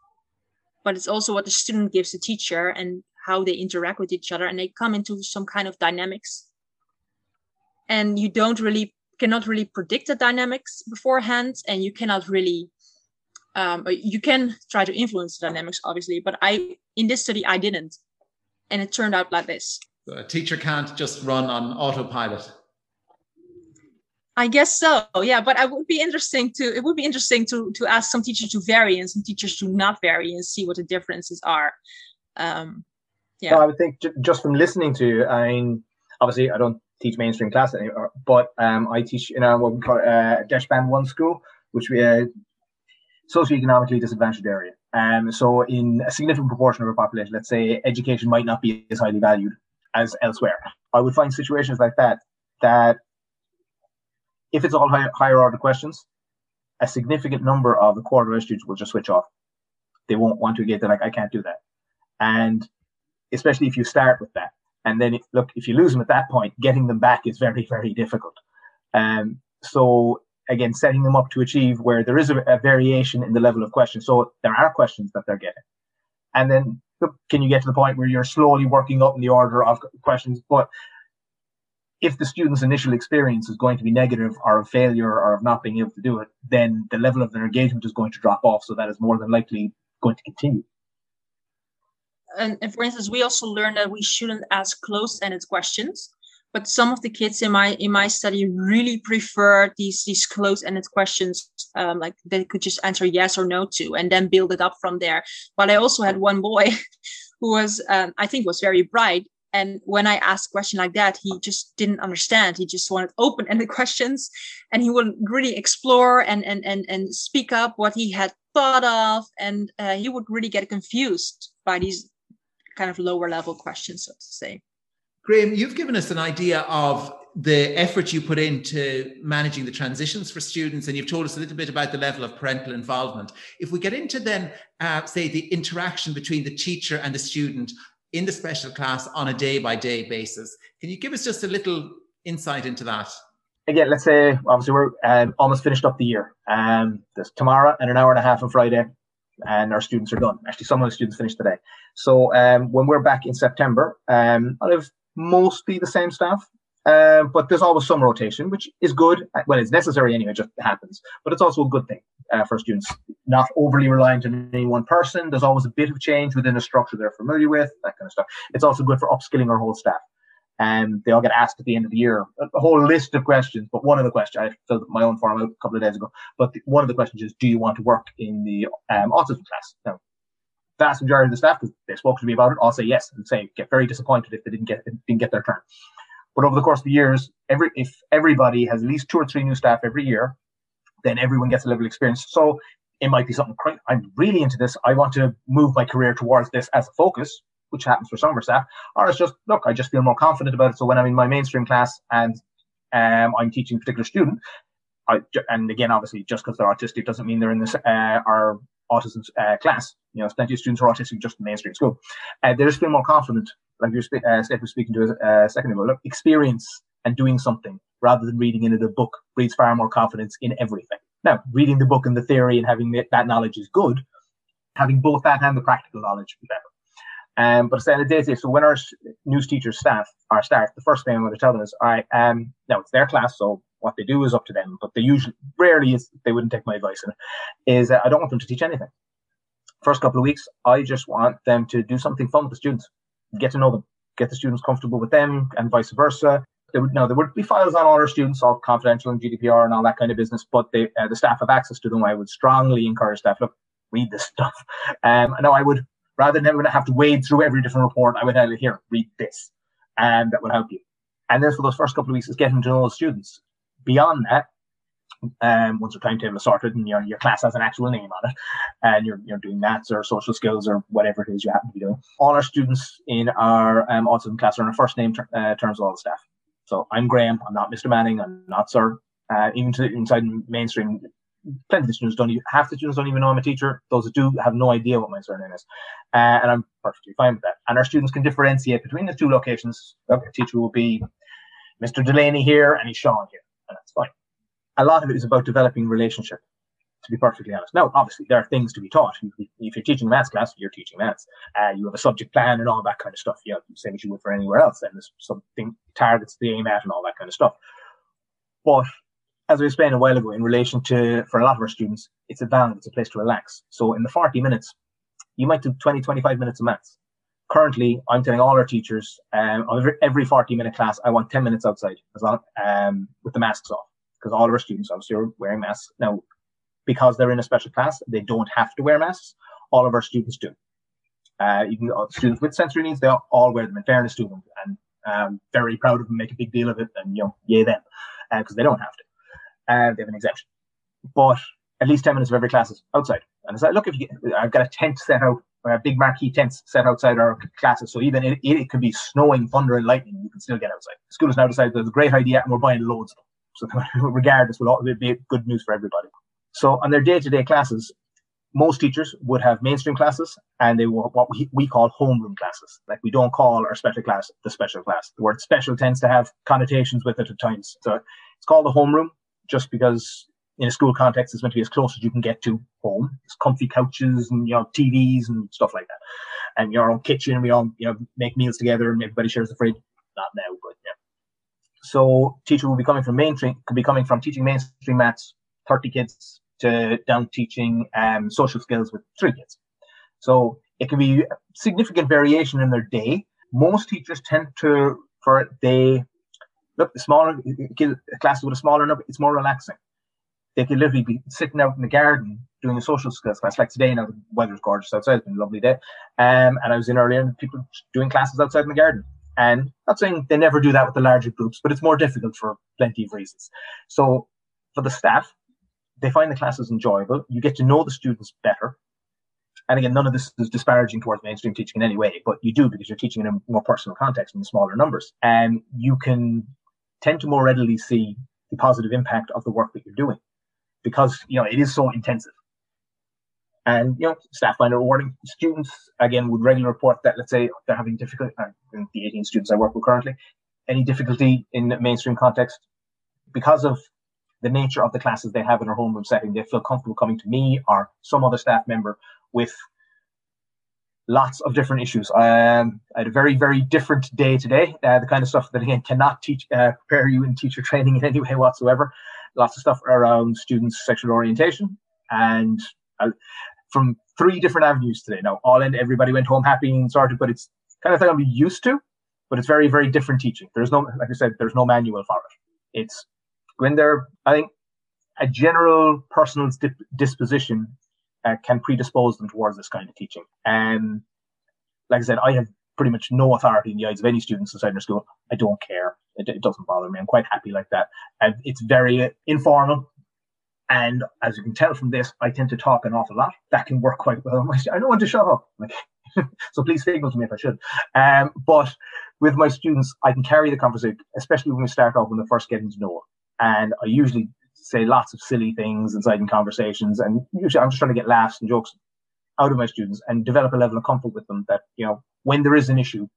but it's also what the student gives the teacher and how they interact with each other. And they come into some kind of dynamics. And you don't really, cannot really predict the dynamics beforehand. And you cannot really, um, you can try to influence the dynamics, obviously. But I, in this study, I didn't. And it turned out like this. a teacher can't just run on autopilot. I guess so. Yeah, but I would be interesting to it would be interesting to to ask some teachers to vary and some teachers to not vary and see what the differences are. Um, yeah, well, I would think just from listening to you, I mean, obviously I don't teach mainstream class anymore, but um, I teach in our what we call uh, DEIS One school, which we uh, socioeconomically disadvantaged area. Um, so in a significant proportion of our population, let's say education might not be as highly valued as elsewhere. I would find situations like that that if it's all high, higher order questions, a significant number of the quarter students will just switch off. They won't want to get. They're like, I can't do that. And especially if you start with that, and then look, if you lose them at that point, getting them back is very, very difficult. Um, so again, setting them up to achieve where there is a, a variation in the level of questions. So there are questions that they're getting, and then can you get to the point where you're slowly working up in the order of questions, but if the student's initial experience is going to be negative or a failure or of not being able to do it, then the level of their engagement is going to drop off. So that is more than likely going to continue. And, and for instance, we also learned that we shouldn't ask closed-ended questions. But some of the kids in my in my study really prefer these these closed-ended questions, um, like they could just answer yes or no to, and then build it up from there. But I also had one boy [LAUGHS] who was, um, I think, was very bright, and when I asked a question like that, he just didn't understand. He just wanted open-ended [LAUGHS] questions, and he wouldn't really explore and and and and speak up what he had thought of, and uh, he would really get confused by these kind of lower level questions, so to say. Graham, you've given us an idea of the effort you put into managing the transitions for students, and you've told us a little bit about the level of parental involvement. If we get into then, uh, say, the interaction between the teacher and the student, in the special class on a day by day basis. Can you give us just a little insight into that? again, let's say obviously we're um, almost finished up the year. Um, there's tomorrow and an hour and a half on Friday, and our students are done. Actually, some of the students finished today. So um, when we're back in September, um, I'll have mostly the same staff. Uh, but there's always some rotation, which is good. Well, it's necessary anyway, it just happens. But it's also a good thing uh, for students, not overly reliant on any one person. There's always a bit of change within a structure they're familiar with, that kind of stuff. It's also good for upskilling our whole staff and they all get asked at the end of the year a whole list of questions. But one of the questions I filled my own form out a couple of days ago. But the, one of the questions is, do you want to work in the um, autism class? Now, vast majority of the staff, because they spoke to me about it, all say yes and say get very disappointed if they didn't get didn't get their turn. But over the course of the years, every if everybody has at least two or three new staff every year, then everyone gets a level of experience. So it might be something. I'm really into this. I want to move my career towards this as a focus which happens for some of our staff, or it's just look, I just feel more confident about it. So when I'm in my mainstream class and um, I'm teaching a particular student, I, and again, obviously, just because they're autistic doesn't mean they're in this uh, our autism uh, class. You know, plenty of students are autistic just in the mainstream school. Uh, they just feel more confident, like you were uh, was speaking to a second ago. Look, experience and doing something rather than reading into the book breeds far more confidence in everything. Now, reading the book and the theory and having that knowledge is good. Having both that and the practical knowledge is better. Um, but at the end of the day, so when our news teachers staff our start, the first thing I'm going to tell them is, all right, um, now it's their class, so what they do is up to them. But they usually, rarely is, they wouldn't take my advice. And is I don't want them to teach anything. First couple of weeks, I just want them to do something fun with the students, get to know them, get the students comfortable with them, and vice versa. There would no, there would be files on all our students, all confidential and GDPR and all that kind of business. But they, uh, the staff have access to them. I would strongly encourage staff, look, read this stuff. [LAUGHS] Um, now I would rather than to have to wade through every different report, I would you, here, read this, and that would help you. And then for those first couple of weeks is getting to know the students. Beyond that, um, once your timetable is sorted and your, your class has an actual name on it, and you're, you're doing maths or social skills or whatever it is you happen to be doing, all our students in our um, autism class are on a first name ter- uh, terms with all the staff. So I'm Graham, I'm not Mr. Manning, I'm not Sir. Uh, even to, inside mainstream plenty of students don't even, half the students don't even know I'm a teacher. Those that do have no idea what my surname is. Uh, and I'm perfectly fine with that. And our students can differentiate between the two locations. Okay, teacher will be Mr. Delaney here and he's Sean here. And that's fine. A lot of it is about developing relationship, to be perfectly honest. Now, obviously, there are things to be taught. If you're teaching maths class, you're teaching maths. Uh, you have a subject plan and all that kind of stuff. Yeah, same as you would for anywhere else. And there's something targets the aim at and all that kind of stuff. But as I explained a while ago, in relation to, for a lot of our students, it's a balance, it's a place to relax. So in the 40 minutes, you might do 20, 25 minutes of maths. Currently, I'm telling all our teachers, um, every 40 minute class, I want 10 minutes outside as long, um, with the masks off because all of our students obviously are wearing masks. Now, because they're in a special class, they don't have to wear masks. All of our students do. Uh, even students with sensory needs, they all wear them in fairness to them. And um, very proud of them, make a big deal of it, and you know, yay them, because uh, they don't have to uh, they have an exemption. But at least 10 minutes of every class is outside. And it's like, look, if you, I've got a tent set out, a big marquee tents set outside our classes. So even it, it could be snowing, thunder, and lightning, you can still get outside. The school has now decided that's a great idea and we're buying loads of them. [LAUGHS] So regardless, will be good news for everybody. So on their day-to-day classes, most teachers would have mainstream classes and they will what we, we call homeroom classes. Like we don't call our special class the special class. The word special tends to have connotations with it at times. So it's called the homeroom just because in a school context it's meant to be as close as you can get to home. It's comfy couches and you know TVs and stuff like that, and your own kitchen. We all you know make meals together and everybody shares the fridge. Not now, but yeah. So teacher will be coming from mainstream, could be coming from teaching mainstream maths, thirty kids, to down teaching um, social skills with three kids. So it can be significant variation in their day. Most teachers tend to for they look, the smaller classes with a smaller number, it's more relaxing. They could literally be sitting out in the garden doing a social skills class. Like today, now the weather's gorgeous outside, it's been a lovely day. Um, and I was in earlier and people doing classes outside in the garden. And not saying they never do that with the larger groups, but it's more difficult for plenty of reasons. So for the staff, they find the classes enjoyable. You get to know the students better. And again, none of this is disparaging towards mainstream teaching in any way, but you do because you're teaching in a more personal context in smaller numbers. And you can tend to more readily see the positive impact of the work that you're doing because you know it is so intensive and you know staff find it rewarding students again would regularly report that let's say they're having difficulty uh, the 18 students i work with currently any difficulty in mainstream context because of the nature of the classes they have in their homeroom setting, they feel comfortable coming to me or some other staff member with lots of different issues. Um, I had a very, very different day today. Uh, the kind of stuff that again cannot teach uh, prepare you in teacher [LAUGHS] training in any way whatsoever. Lots of stuff around students' sexual orientation, and uh, from three different avenues today. Now, all in, everybody went home happy and sorted, but it's kind of thing I'm used to. But it's very, very different teaching. There's no, like I said, there's no manual for it. It's go in there. I think a general personal dip- disposition uh, can predispose them towards this kind of teaching. And like I said, I have pretty much no authority in the eyes of any students inside their school. I don't care. It, it doesn't bother me. I'm quite happy like that. And it's very informal. And as you can tell from this, I tend to talk an awful lot. That can work quite well. [LAUGHS] I don't want to shut up. [LAUGHS] So please signal to me if I should. Um, but with my students, I can carry the conversation, especially when we start off when they're first getting to know. And I usually say lots of silly things inside in conversations. And usually I'm just trying to get laughs and jokes out of my students and develop a level of comfort with them that, you know, when there is an issue,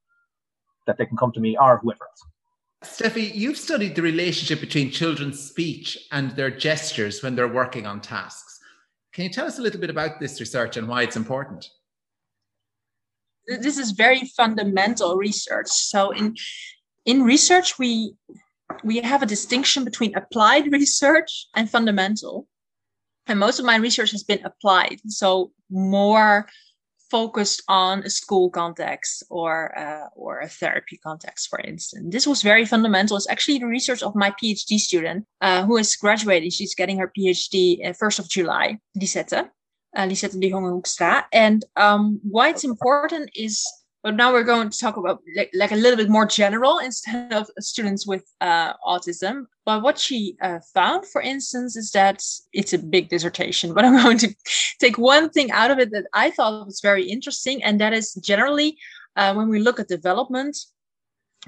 that they can come to me or whoever else. Steffi, you've studied the relationship between children's speech and their gestures when they're working on tasks. Can you tell us a little bit about this research and why it's important? This is very fundamental research. So in in research, we we have a distinction between applied research and fundamental. And most of my research has been applied, so more focused on a school context or uh, or a therapy context, for instance. This was very fundamental. It's actually the research of my PhD student uh, who is graduating. She's getting her PhD uh, first of July, Lisette, uh, Lisette de Jonge Hoekstra. And um, why it's important is but now we're going to talk about like, like a little bit more general instead of students with uh, autism. But what she uh, found, for instance, is that it's a big dissertation, [LAUGHS] but I'm going to take one thing out of it that I thought was very interesting. And that is generally uh, when we look at development,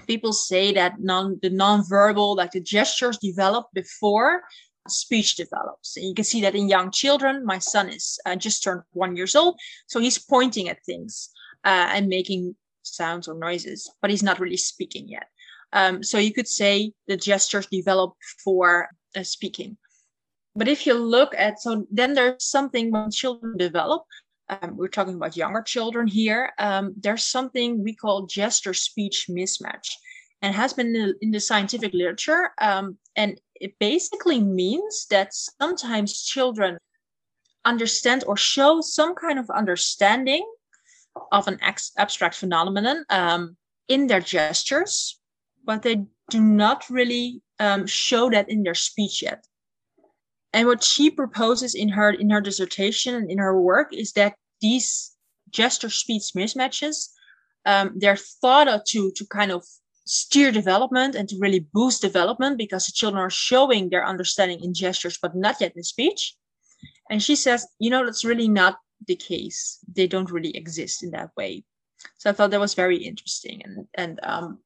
people say that non the nonverbal, like the gestures develop before speech develops. And you can see that in young children. My son is uh, just turned one years old, so he's pointing at things uh, and making sounds or noises, but he's not really speaking yet. Um, so you could say the gestures develop for uh, speaking. But if you look at, so then there's something when children develop, um, we're talking about younger children here, um, there's something we call gesture speech mismatch and has been in the, in the scientific literature. Um, and it basically means that sometimes children understand or show some kind of understanding of an ex- abstract phenomenon um, in their gestures, but they do not really um, show that in their speech yet. And what she proposes in her in her dissertation and in her work is that these gesture speech mismatches um, they're thought of to to kind of steer development and to really boost development because the children are showing their understanding in gestures but not yet in speech. And she says, you know, that's really not the case. They don't really exist in that way. So I thought that was very interesting, and and um,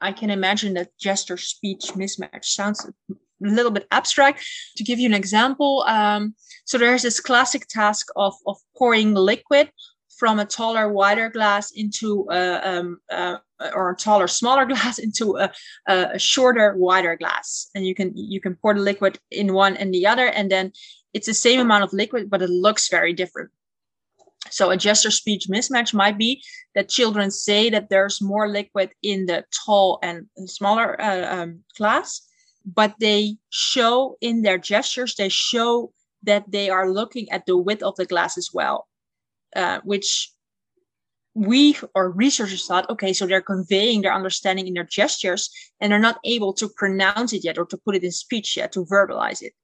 I can imagine that gesture speech mismatch sounds a little bit abstract. To give you an example, um, so there's this classic task of of pouring liquid from a taller, wider glass into a, um, uh, or a taller, smaller [LAUGHS] glass into a, a, shorter, wider glass, and you can you can pour the liquid in one and the other, and then it's the same amount of liquid, but it looks very different. So a gesture speech mismatch might be that children say that there's more liquid in the tall and smaller uh, um, class, but they show in their gestures, they show that they are looking at the width of the glass as well, uh, which we or researchers thought, okay, so they're conveying their understanding in their gestures and they're not able to pronounce it yet or to put it in speech yet, to verbalize it.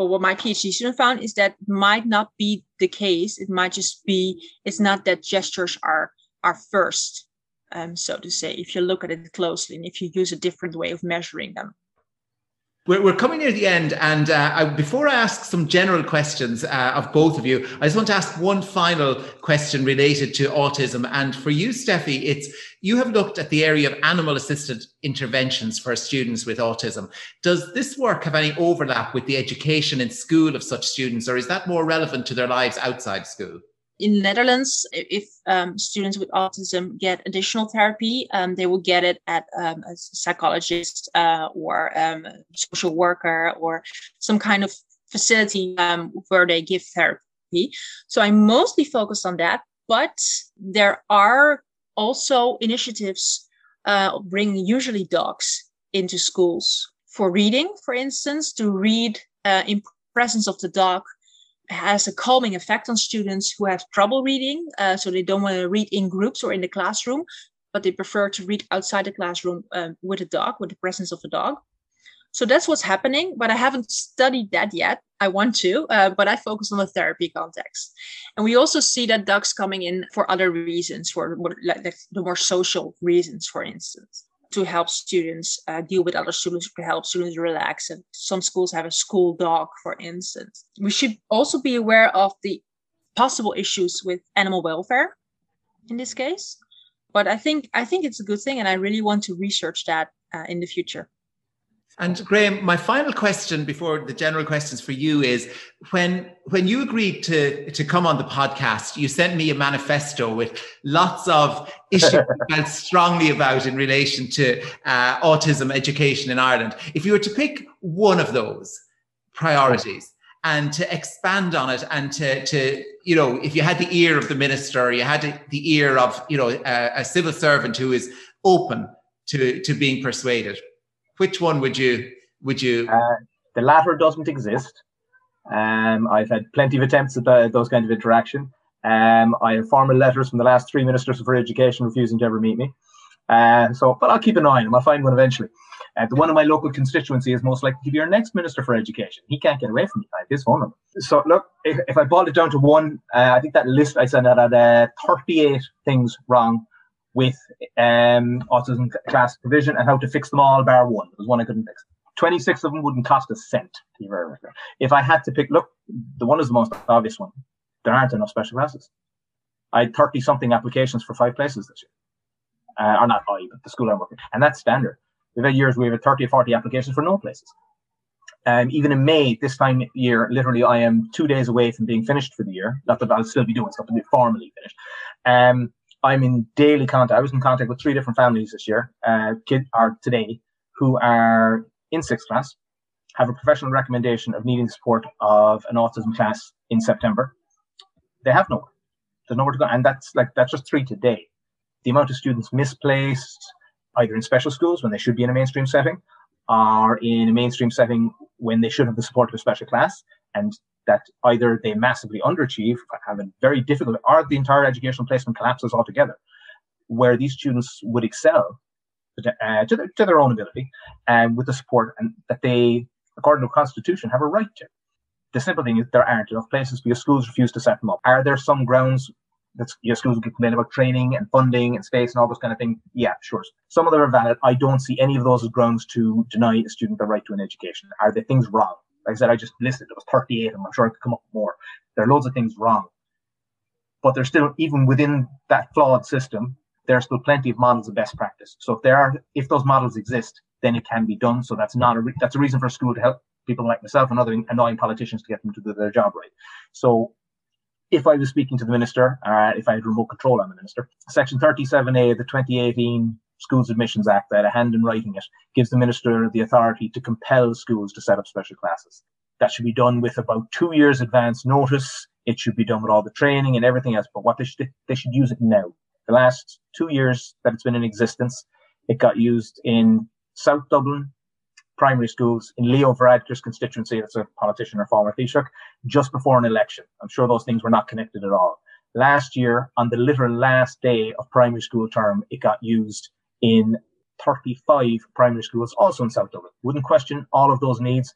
But what my PhD student found is that might not be the case. It might just be it's not that gestures are are first, um, so to say, if you look at it closely and if you use a different way of measuring them. We're, we're coming near the end, and uh, I, before I ask some general questions uh, of both of you, I just want to ask one final question related to autism. And for you, Steffi, it's you have looked at the area of animal-assisted interventions for students with autism. Does this work have any overlap with the education in school of such students, or is that more relevant to their lives outside school? In the Netherlands, if um, students with autism get additional therapy, um, they will get it at um, a psychologist uh, or um, social worker or some kind of facility um, where they give therapy. So I'm mostly focused on that, but there are also initiatives uh, bringing usually dogs into schools for reading, for instance, to read uh, in presence of the dog has a calming effect on students who have trouble reading. Uh, so they don't want to read in groups or in the classroom, but they prefer to read outside the classroom uh, with a dog, with the presence of a dog. So that's what's happening, but I haven't studied that yet. I want to, uh, but I focus on the therapy context. And we also see that dogs coming in for other reasons, for like the more social reasons, for instance to help students uh, deal with other students, to help students relax. And some schools have a school dog, for instance. We should also be aware of the possible issues with animal welfare in this case. But I think I think it's a good thing, and I really want to research that uh, in the future. And Graham, my final question before the general questions for you is when when you agreed to to come on the podcast, you sent me a manifesto with lots of [LAUGHS] issues you felt strongly about in relation to uh, autism education in Ireland. If you were to pick one of those priorities and to expand on it and to to you know if you had the ear of the minister, you had the ear of you know a, a civil servant who is open to to being persuaded which one would you would you? Uh, the latter doesn't exist. Um, I've had plenty of attempts at the, those kind of interaction. Um, I have formal letters from the last three ministers for education refusing to ever meet me. Uh, so, but I'll keep an eye on him. I'll find one eventually. Uh, the one in my local constituency is most likely to be our next minister for education. He can't get away from me. I have his phone number. So, look, if, if I boiled it down to one, uh, I think that list I sent out had uh, 38 things wrong with um, autism class provision and how to fix them all, bar one. There's one I couldn't fix. 26 of them wouldn't cost a cent. If I had to pick, look, the one is the most obvious one. There aren't enough special classes. I had 30 something applications for five places this year. Uh, or not I, but the school I'm working. And that's standard. We've had years where we have 30 or 40 applications for no places. Um, even in May, this time year, literally, I am two days away from being finished for the year. Not that I'll still be doing be formally finished. Um, I'm in daily contact. I was in contact with three different families this year, uh, kid today, who are in sixth class, have a professional recommendation of needing support of an autism class in September. They have nowhere. There's nowhere to go, and that's like that's just three today. The amount of students misplaced, either in special schools when they should be in a mainstream setting, or in a mainstream setting when they should have the support of a special class, and that either they massively underachieve, have a very difficult, or the entire educational placement collapses altogether, where these students would excel uh, to, their, to their own ability and with the support and that they, according to the Constitution, have a right to. The simple thing is there aren't enough places because schools refuse to set them up. Are there some grounds that your schools can complain about training and funding and space and all those kind of things? Yeah, sure. Some of them are valid. I don't see any of those as grounds to deny a student the right to an education. Are there things wrong? I said, I just listed it was 38 of them. I'm sure I could come up with more. There are loads of things wrong. But there's still, even within that flawed system, there are still plenty of models of best practice. So if there are, if those models exist, then it can be done. So that's not a, re- that's a reason for school to help people like myself and other annoying politicians to get them to do their job right. So if I was speaking to the minister, uh, if I had remote control on the minister, Section 37A of the 2018 Schools Admissions Act that a hand in writing it gives the minister the authority to compel schools to set up special classes. That should be done with about two years advance notice. It should be done with all the training and everything else. But what they should they should use it now. The last two years that it's been in existence, it got used in South Dublin primary schools in Leo Varadkar's constituency, that's a politician or former Taoiseach, just before an election. I'm sure those things were not connected at all. Last year, on the literal last day of primary school term, it got used in 35 primary schools, also in South Dublin. Wouldn't question all of those needs.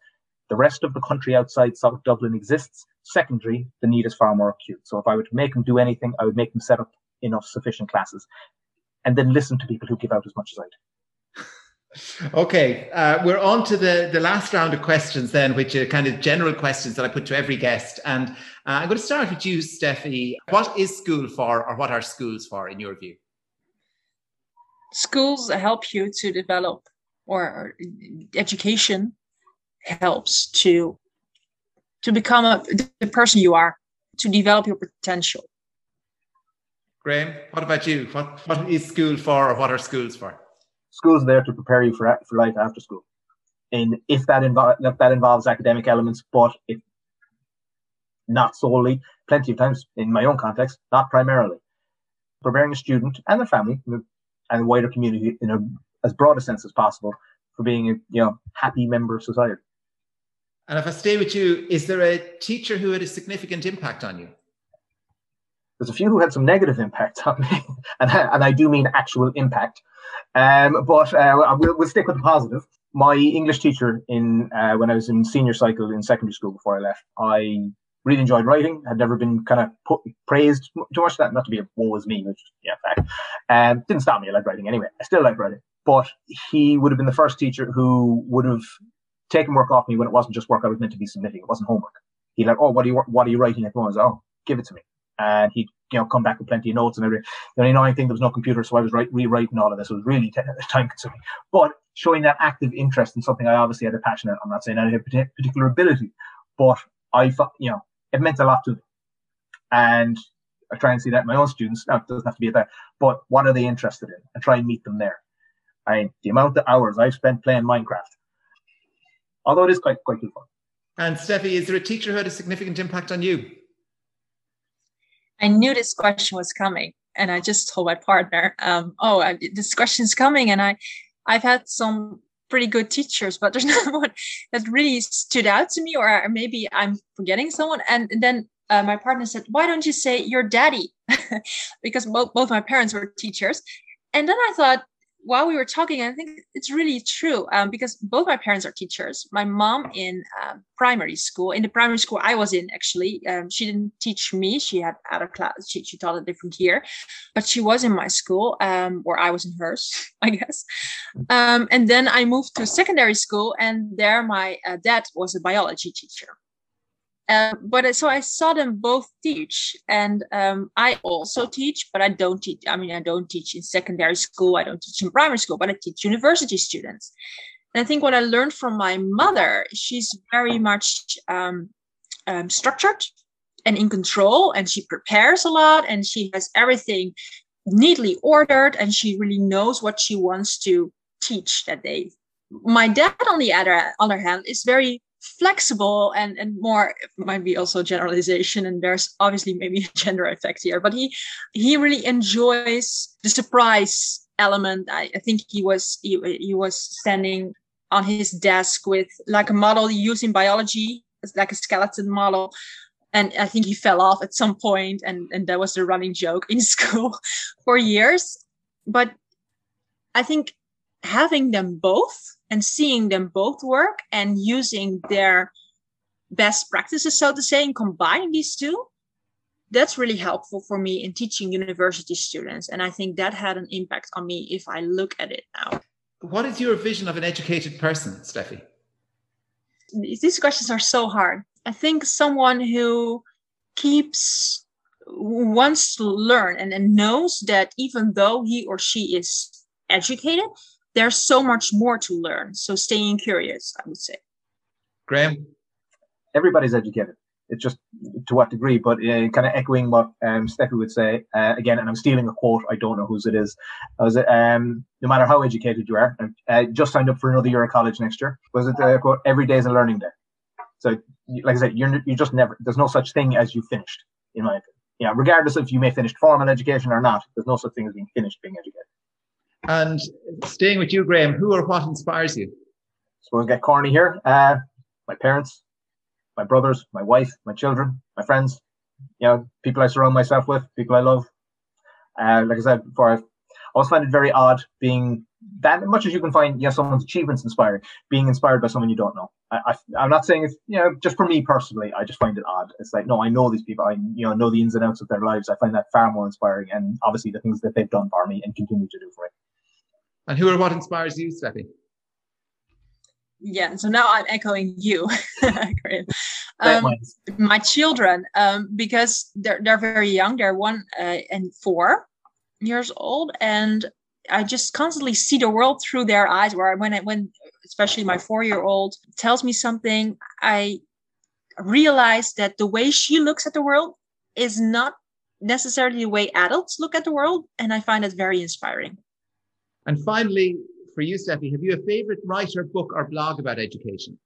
The rest of the country outside South Dublin exists. Secondary, the need is far more acute. So if I to make them do anything, I would make them set up enough sufficient classes and then listen to people who give out as much as I do. [LAUGHS] Okay, uh, we're on to the, the last round of questions then, which are kind of general questions that I put to every guest. And uh, I'm going to start with you, Steffi. What is school for, or what are schools for, in your view? Schools help you to develop or education helps to to become a, the person you are to develop your potential Graham, what about you? What what is school for, or what are schools for? Schools are there to prepare you for for life after school, and if that involves if that involves academic elements, but if not solely, plenty of times in my own context, not primarily, preparing a student and their family and the wider community in a, as broad a sense as possible for being a you know happy member of society. And if I stay with you, is there a teacher who had a significant impact on you? There's a few who had some negative impact on me, [LAUGHS] and, and I do mean actual impact. Um, but uh, we'll, we'll, stick with the positive. My English teacher in uh, when I was in senior cycle in secondary school before I left, I really enjoyed writing. Had never been kind of put, praised too much. That not to be a woe me, which yeah, fact. Um, didn't stop me. I like writing anyway. I still like writing. But he would have been the first teacher who would have taken work off me when it wasn't just work I was meant to be submitting. It wasn't homework. He'd like, oh, what are you what are you writing at the moment? oh, give it to me and he'd you know come back with plenty of notes and everything. The only annoying thing there was no computer, so I was write, rewriting all of this. It was really t- [LAUGHS] time consuming, but showing that active interest in something I obviously had a passion. In. I'm not saying I had a particular ability, but I thought you know it meant a lot to me, and I try and see that in my own students. Now it doesn't have to be at that, but what are they interested in, and try and meet them there. I the amount of hours I've spent playing Minecraft, although it is quite quite good fun. And Steffi, is there a teacher who had a significant impact on you? I knew this question was coming, and I just told my partner, um, "Oh, I, this question's coming," and I, I've had some pretty good teachers, but there's [LAUGHS] not one that really stood out to me, or maybe I'm forgetting someone. And, then uh, my partner said, "Why don't you say your daddy?" [LAUGHS] because both my parents were teachers, and then I thought, while we were talking, I think it's really true um, because both my parents are teachers. My mom in uh, primary school, in the primary school I was in, actually, um, she didn't teach me. She had other class. She, she taught a different year, but she was in my school, um, or I was in hers, [LAUGHS] I guess. Um, and then I moved to secondary school, and there my uh, dad was a biology teacher. Uh, but so I saw them both teach, and um, I also teach, but I don't teach. I mean, I don't teach in secondary school. I don't teach in primary school, but I teach university students. And I think what I learned from my mother, she's very much um, um, structured and in control, and she prepares a lot, and she has everything neatly ordered, and she really knows what she wants to teach that day. My dad, on the other other hand, is very flexible and and more might be also generalization and there's obviously maybe a gender effect here but he he really enjoys the surprise element. I, I think he was he, he was standing on his desk with like a model using biology like a skeleton model and i think he fell off at some point and and that was the running joke in [LAUGHS] school for years. But i think having them both and seeing them both work and using their best practices, so to say, and combining these two, that's really helpful for me in teaching university students. And I think that had an impact on me if I look at it now. What is your vision of an educated person, Steffi? These questions are so hard. I think someone who keeps wants to learn and, and knows that even though he or she is educated, there's so much more to learn. So staying curious, I would say. Graham? Everybody's educated. It's just to what degree, but uh, kind of echoing what um, Steffi would say uh, again, and I'm stealing a quote. I don't know whose it is. Was it, um, no matter how educated you are, uh, just signed up for another year of college next year. Was it the quote? Every day is a learning day. So, like I said, you're you just never. There's no such thing as you finished, in my opinion. Yeah, regardless if you may finish formal education or not, there's no such thing as being finished being educated. And staying with you, Graham, who or what inspires you? So we'll get corny here. Uh, my parents, my brothers, my wife, my children, my friends, you know, people I surround myself with, people I love. Uh, like I said before, I always find it very odd being that much as you can find, you know, someone's achievements inspiring, being inspired by someone you don't know. I, am not saying it's, you know, just for me personally, I just find it odd. It's like, no, I know these people. I, you know, know the ins and outs of their lives. I find that far more inspiring and obviously the things that they've done for me and continue to do for me. And who or what inspires you, Steffi? Yeah, so now I'm echoing you. [LAUGHS] um, my children, um, because they're they're very young. They're one uh, and four years old, and I just constantly see the world through their eyes. Where when I, when especially my four year old tells me something, I realize that the way she looks at the world is not necessarily the way adults look at the world, and I find it very inspiring. And finally, for you, Steffi, have you a favorite writer, book, or blog about education?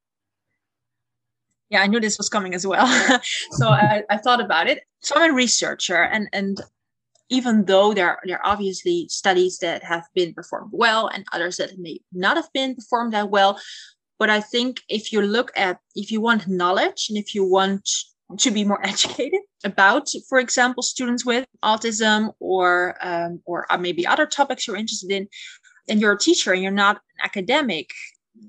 Yeah, I knew this was coming as well. [LAUGHS] so I, I thought about it. So I'm a researcher, and and even though there, there are obviously studies that have been performed well and others that may not have been performed that well, but I think if you look at if you want knowledge and if you want to be more [LAUGHS] educated about, for example, students with autism or um, or uh, maybe other topics you're interested in, and you're a teacher and you're not an academic,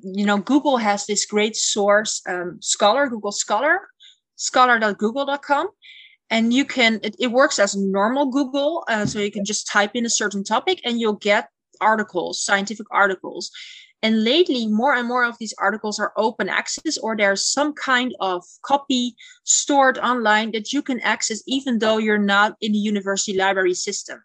you know, Google has this great source, um, Scholar, Google Scholar, scholar.google.com. And you can, it, it works as normal Google. Uh, so you can just type in a certain topic and you'll get articles, scientific articles. And lately, more and more of these articles are open access, or there's some kind of copy stored online that you can access, even though you're not in the university library system.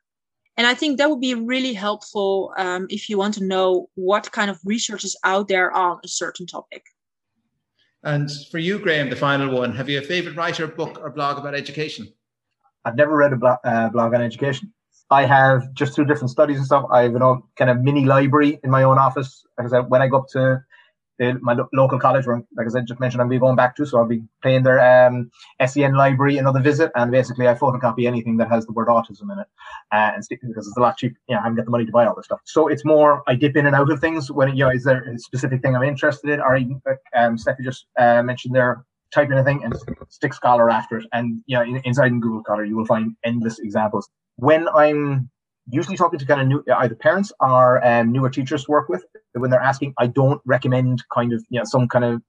And I think that would be really helpful um, if you want to know what kind of research is out there on a certain topic. And for you, Graham, the final one, have you a favorite writer, book, or blog about education? I've never read a blog, uh, blog on education. I have just through different studies and stuff. I have a kind of mini library in my own office. Like I said, when I go up to the, my lo- local college, where, like I said, just mentioned, I'll be going back to, so I'll be paying their um, SEN library another visit, and basically I photocopy anything that has the word autism in it, uh, and stick because it's a lot cheap. Yeah, I haven't got the money to buy all this stuff. So it's more I dip in and out of things when you know is there a specific thing I'm interested in, or even um, Steffi just uh, mentioned there type in a thing and stick Scholar after it. And you know, inside in Google Scholar, you will find endless examples when I'm usually talking to kind of new either parents or um, newer teachers to work with, when they're asking, I don't recommend kind of you know some kind of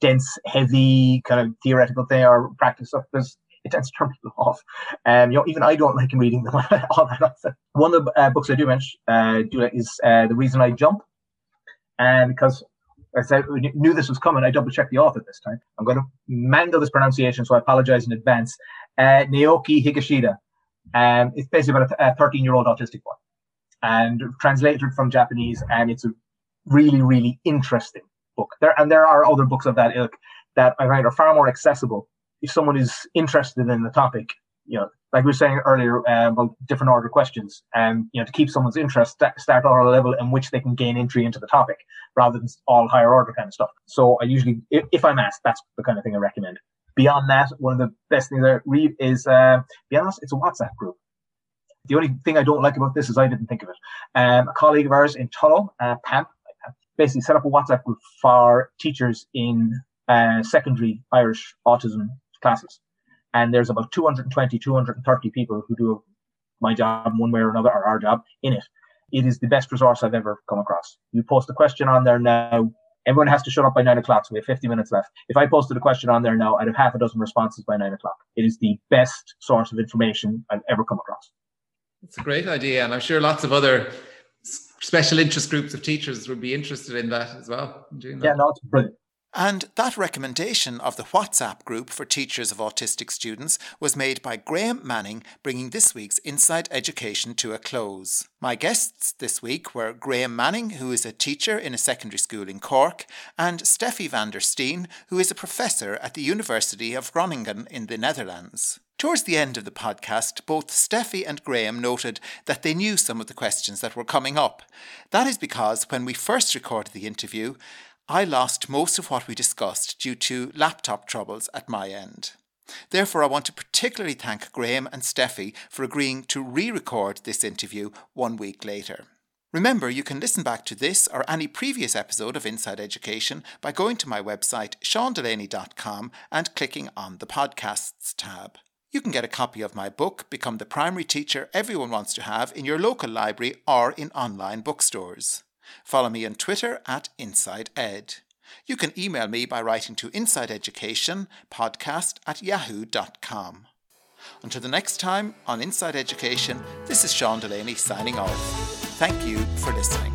dense, heavy kind of theoretical thing or practice stuff because it tends to turn people [LAUGHS] off. Um, you know, even I don't like reading them [LAUGHS] all that. One of the uh, books I do mention uh, do is uh, the reason I jump, and because I said knew this was coming, I double checked the author this time. I'm going to mangle this pronunciation, so I apologize in advance. Uh, Naoki Higashida. Um, it's basically about a 13 year old autistic boy and translated from Japanese. And it's a really, really interesting book. There And there are other books of that ilk that I find are far more accessible if someone is interested in the topic. You know, like we were saying earlier uh, about different order questions, and you know, to keep someone's interest, start on a level in which they can gain entry into the topic, rather than all higher order kind of stuff. So I usually, if, if I'm asked, that's the kind of thing I recommend. Beyond that, one of the best things I read is, uh, be honest, it's a WhatsApp group. The only thing I don't like about this is I didn't think of it. Um, a colleague of ours in Tullow, uh, Pam, basically set up a WhatsApp group for teachers in uh, secondary Irish autism classes. And there's about 220, 230 people who do my job one way or another, or our job in it. It is the best resource I've ever come across. You post a question on there now, Everyone has to shut up by nine o'clock, so we have 50 minutes left. If I posted a question on there now, I'd have half a dozen responses by nine o'clock. It is the best source of information I've ever come across. It's a great idea, and I'm sure lots of other special interest groups of teachers would be interested in that as well. Yeah, no, it's brilliant. And that recommendation of the WhatsApp group for teachers of autistic students was made by Graham Manning, bringing this week's Inside Education to a close. My guests this week were Graham Manning, who is a teacher in a secondary school in Cork, and Steffi van der Steen, who is a professor at the University of Groningen in the Netherlands. Towards the end of the podcast, both Steffi and Graham noted that they knew some of the questions that were coming up. That is because when we first recorded the interview, I lost most of what we discussed due to laptop troubles at my end. Therefore, I want to particularly thank Graham and Steffi for agreeing to re record this interview one week later. Remember, you can listen back to this or any previous episode of Inside Education by going to my website, seandelaney.com, and clicking on the Podcasts tab. You can get a copy of my book, Become the Primary Teacher Everyone Wants to Have, in your local library or in online bookstores. Follow me on Twitter at InsideEd. You can email me by writing to insideeducationpodcast at yahoo.com. Until the next time on Inside Education, this is Sean Delaney signing off. Thank you for listening.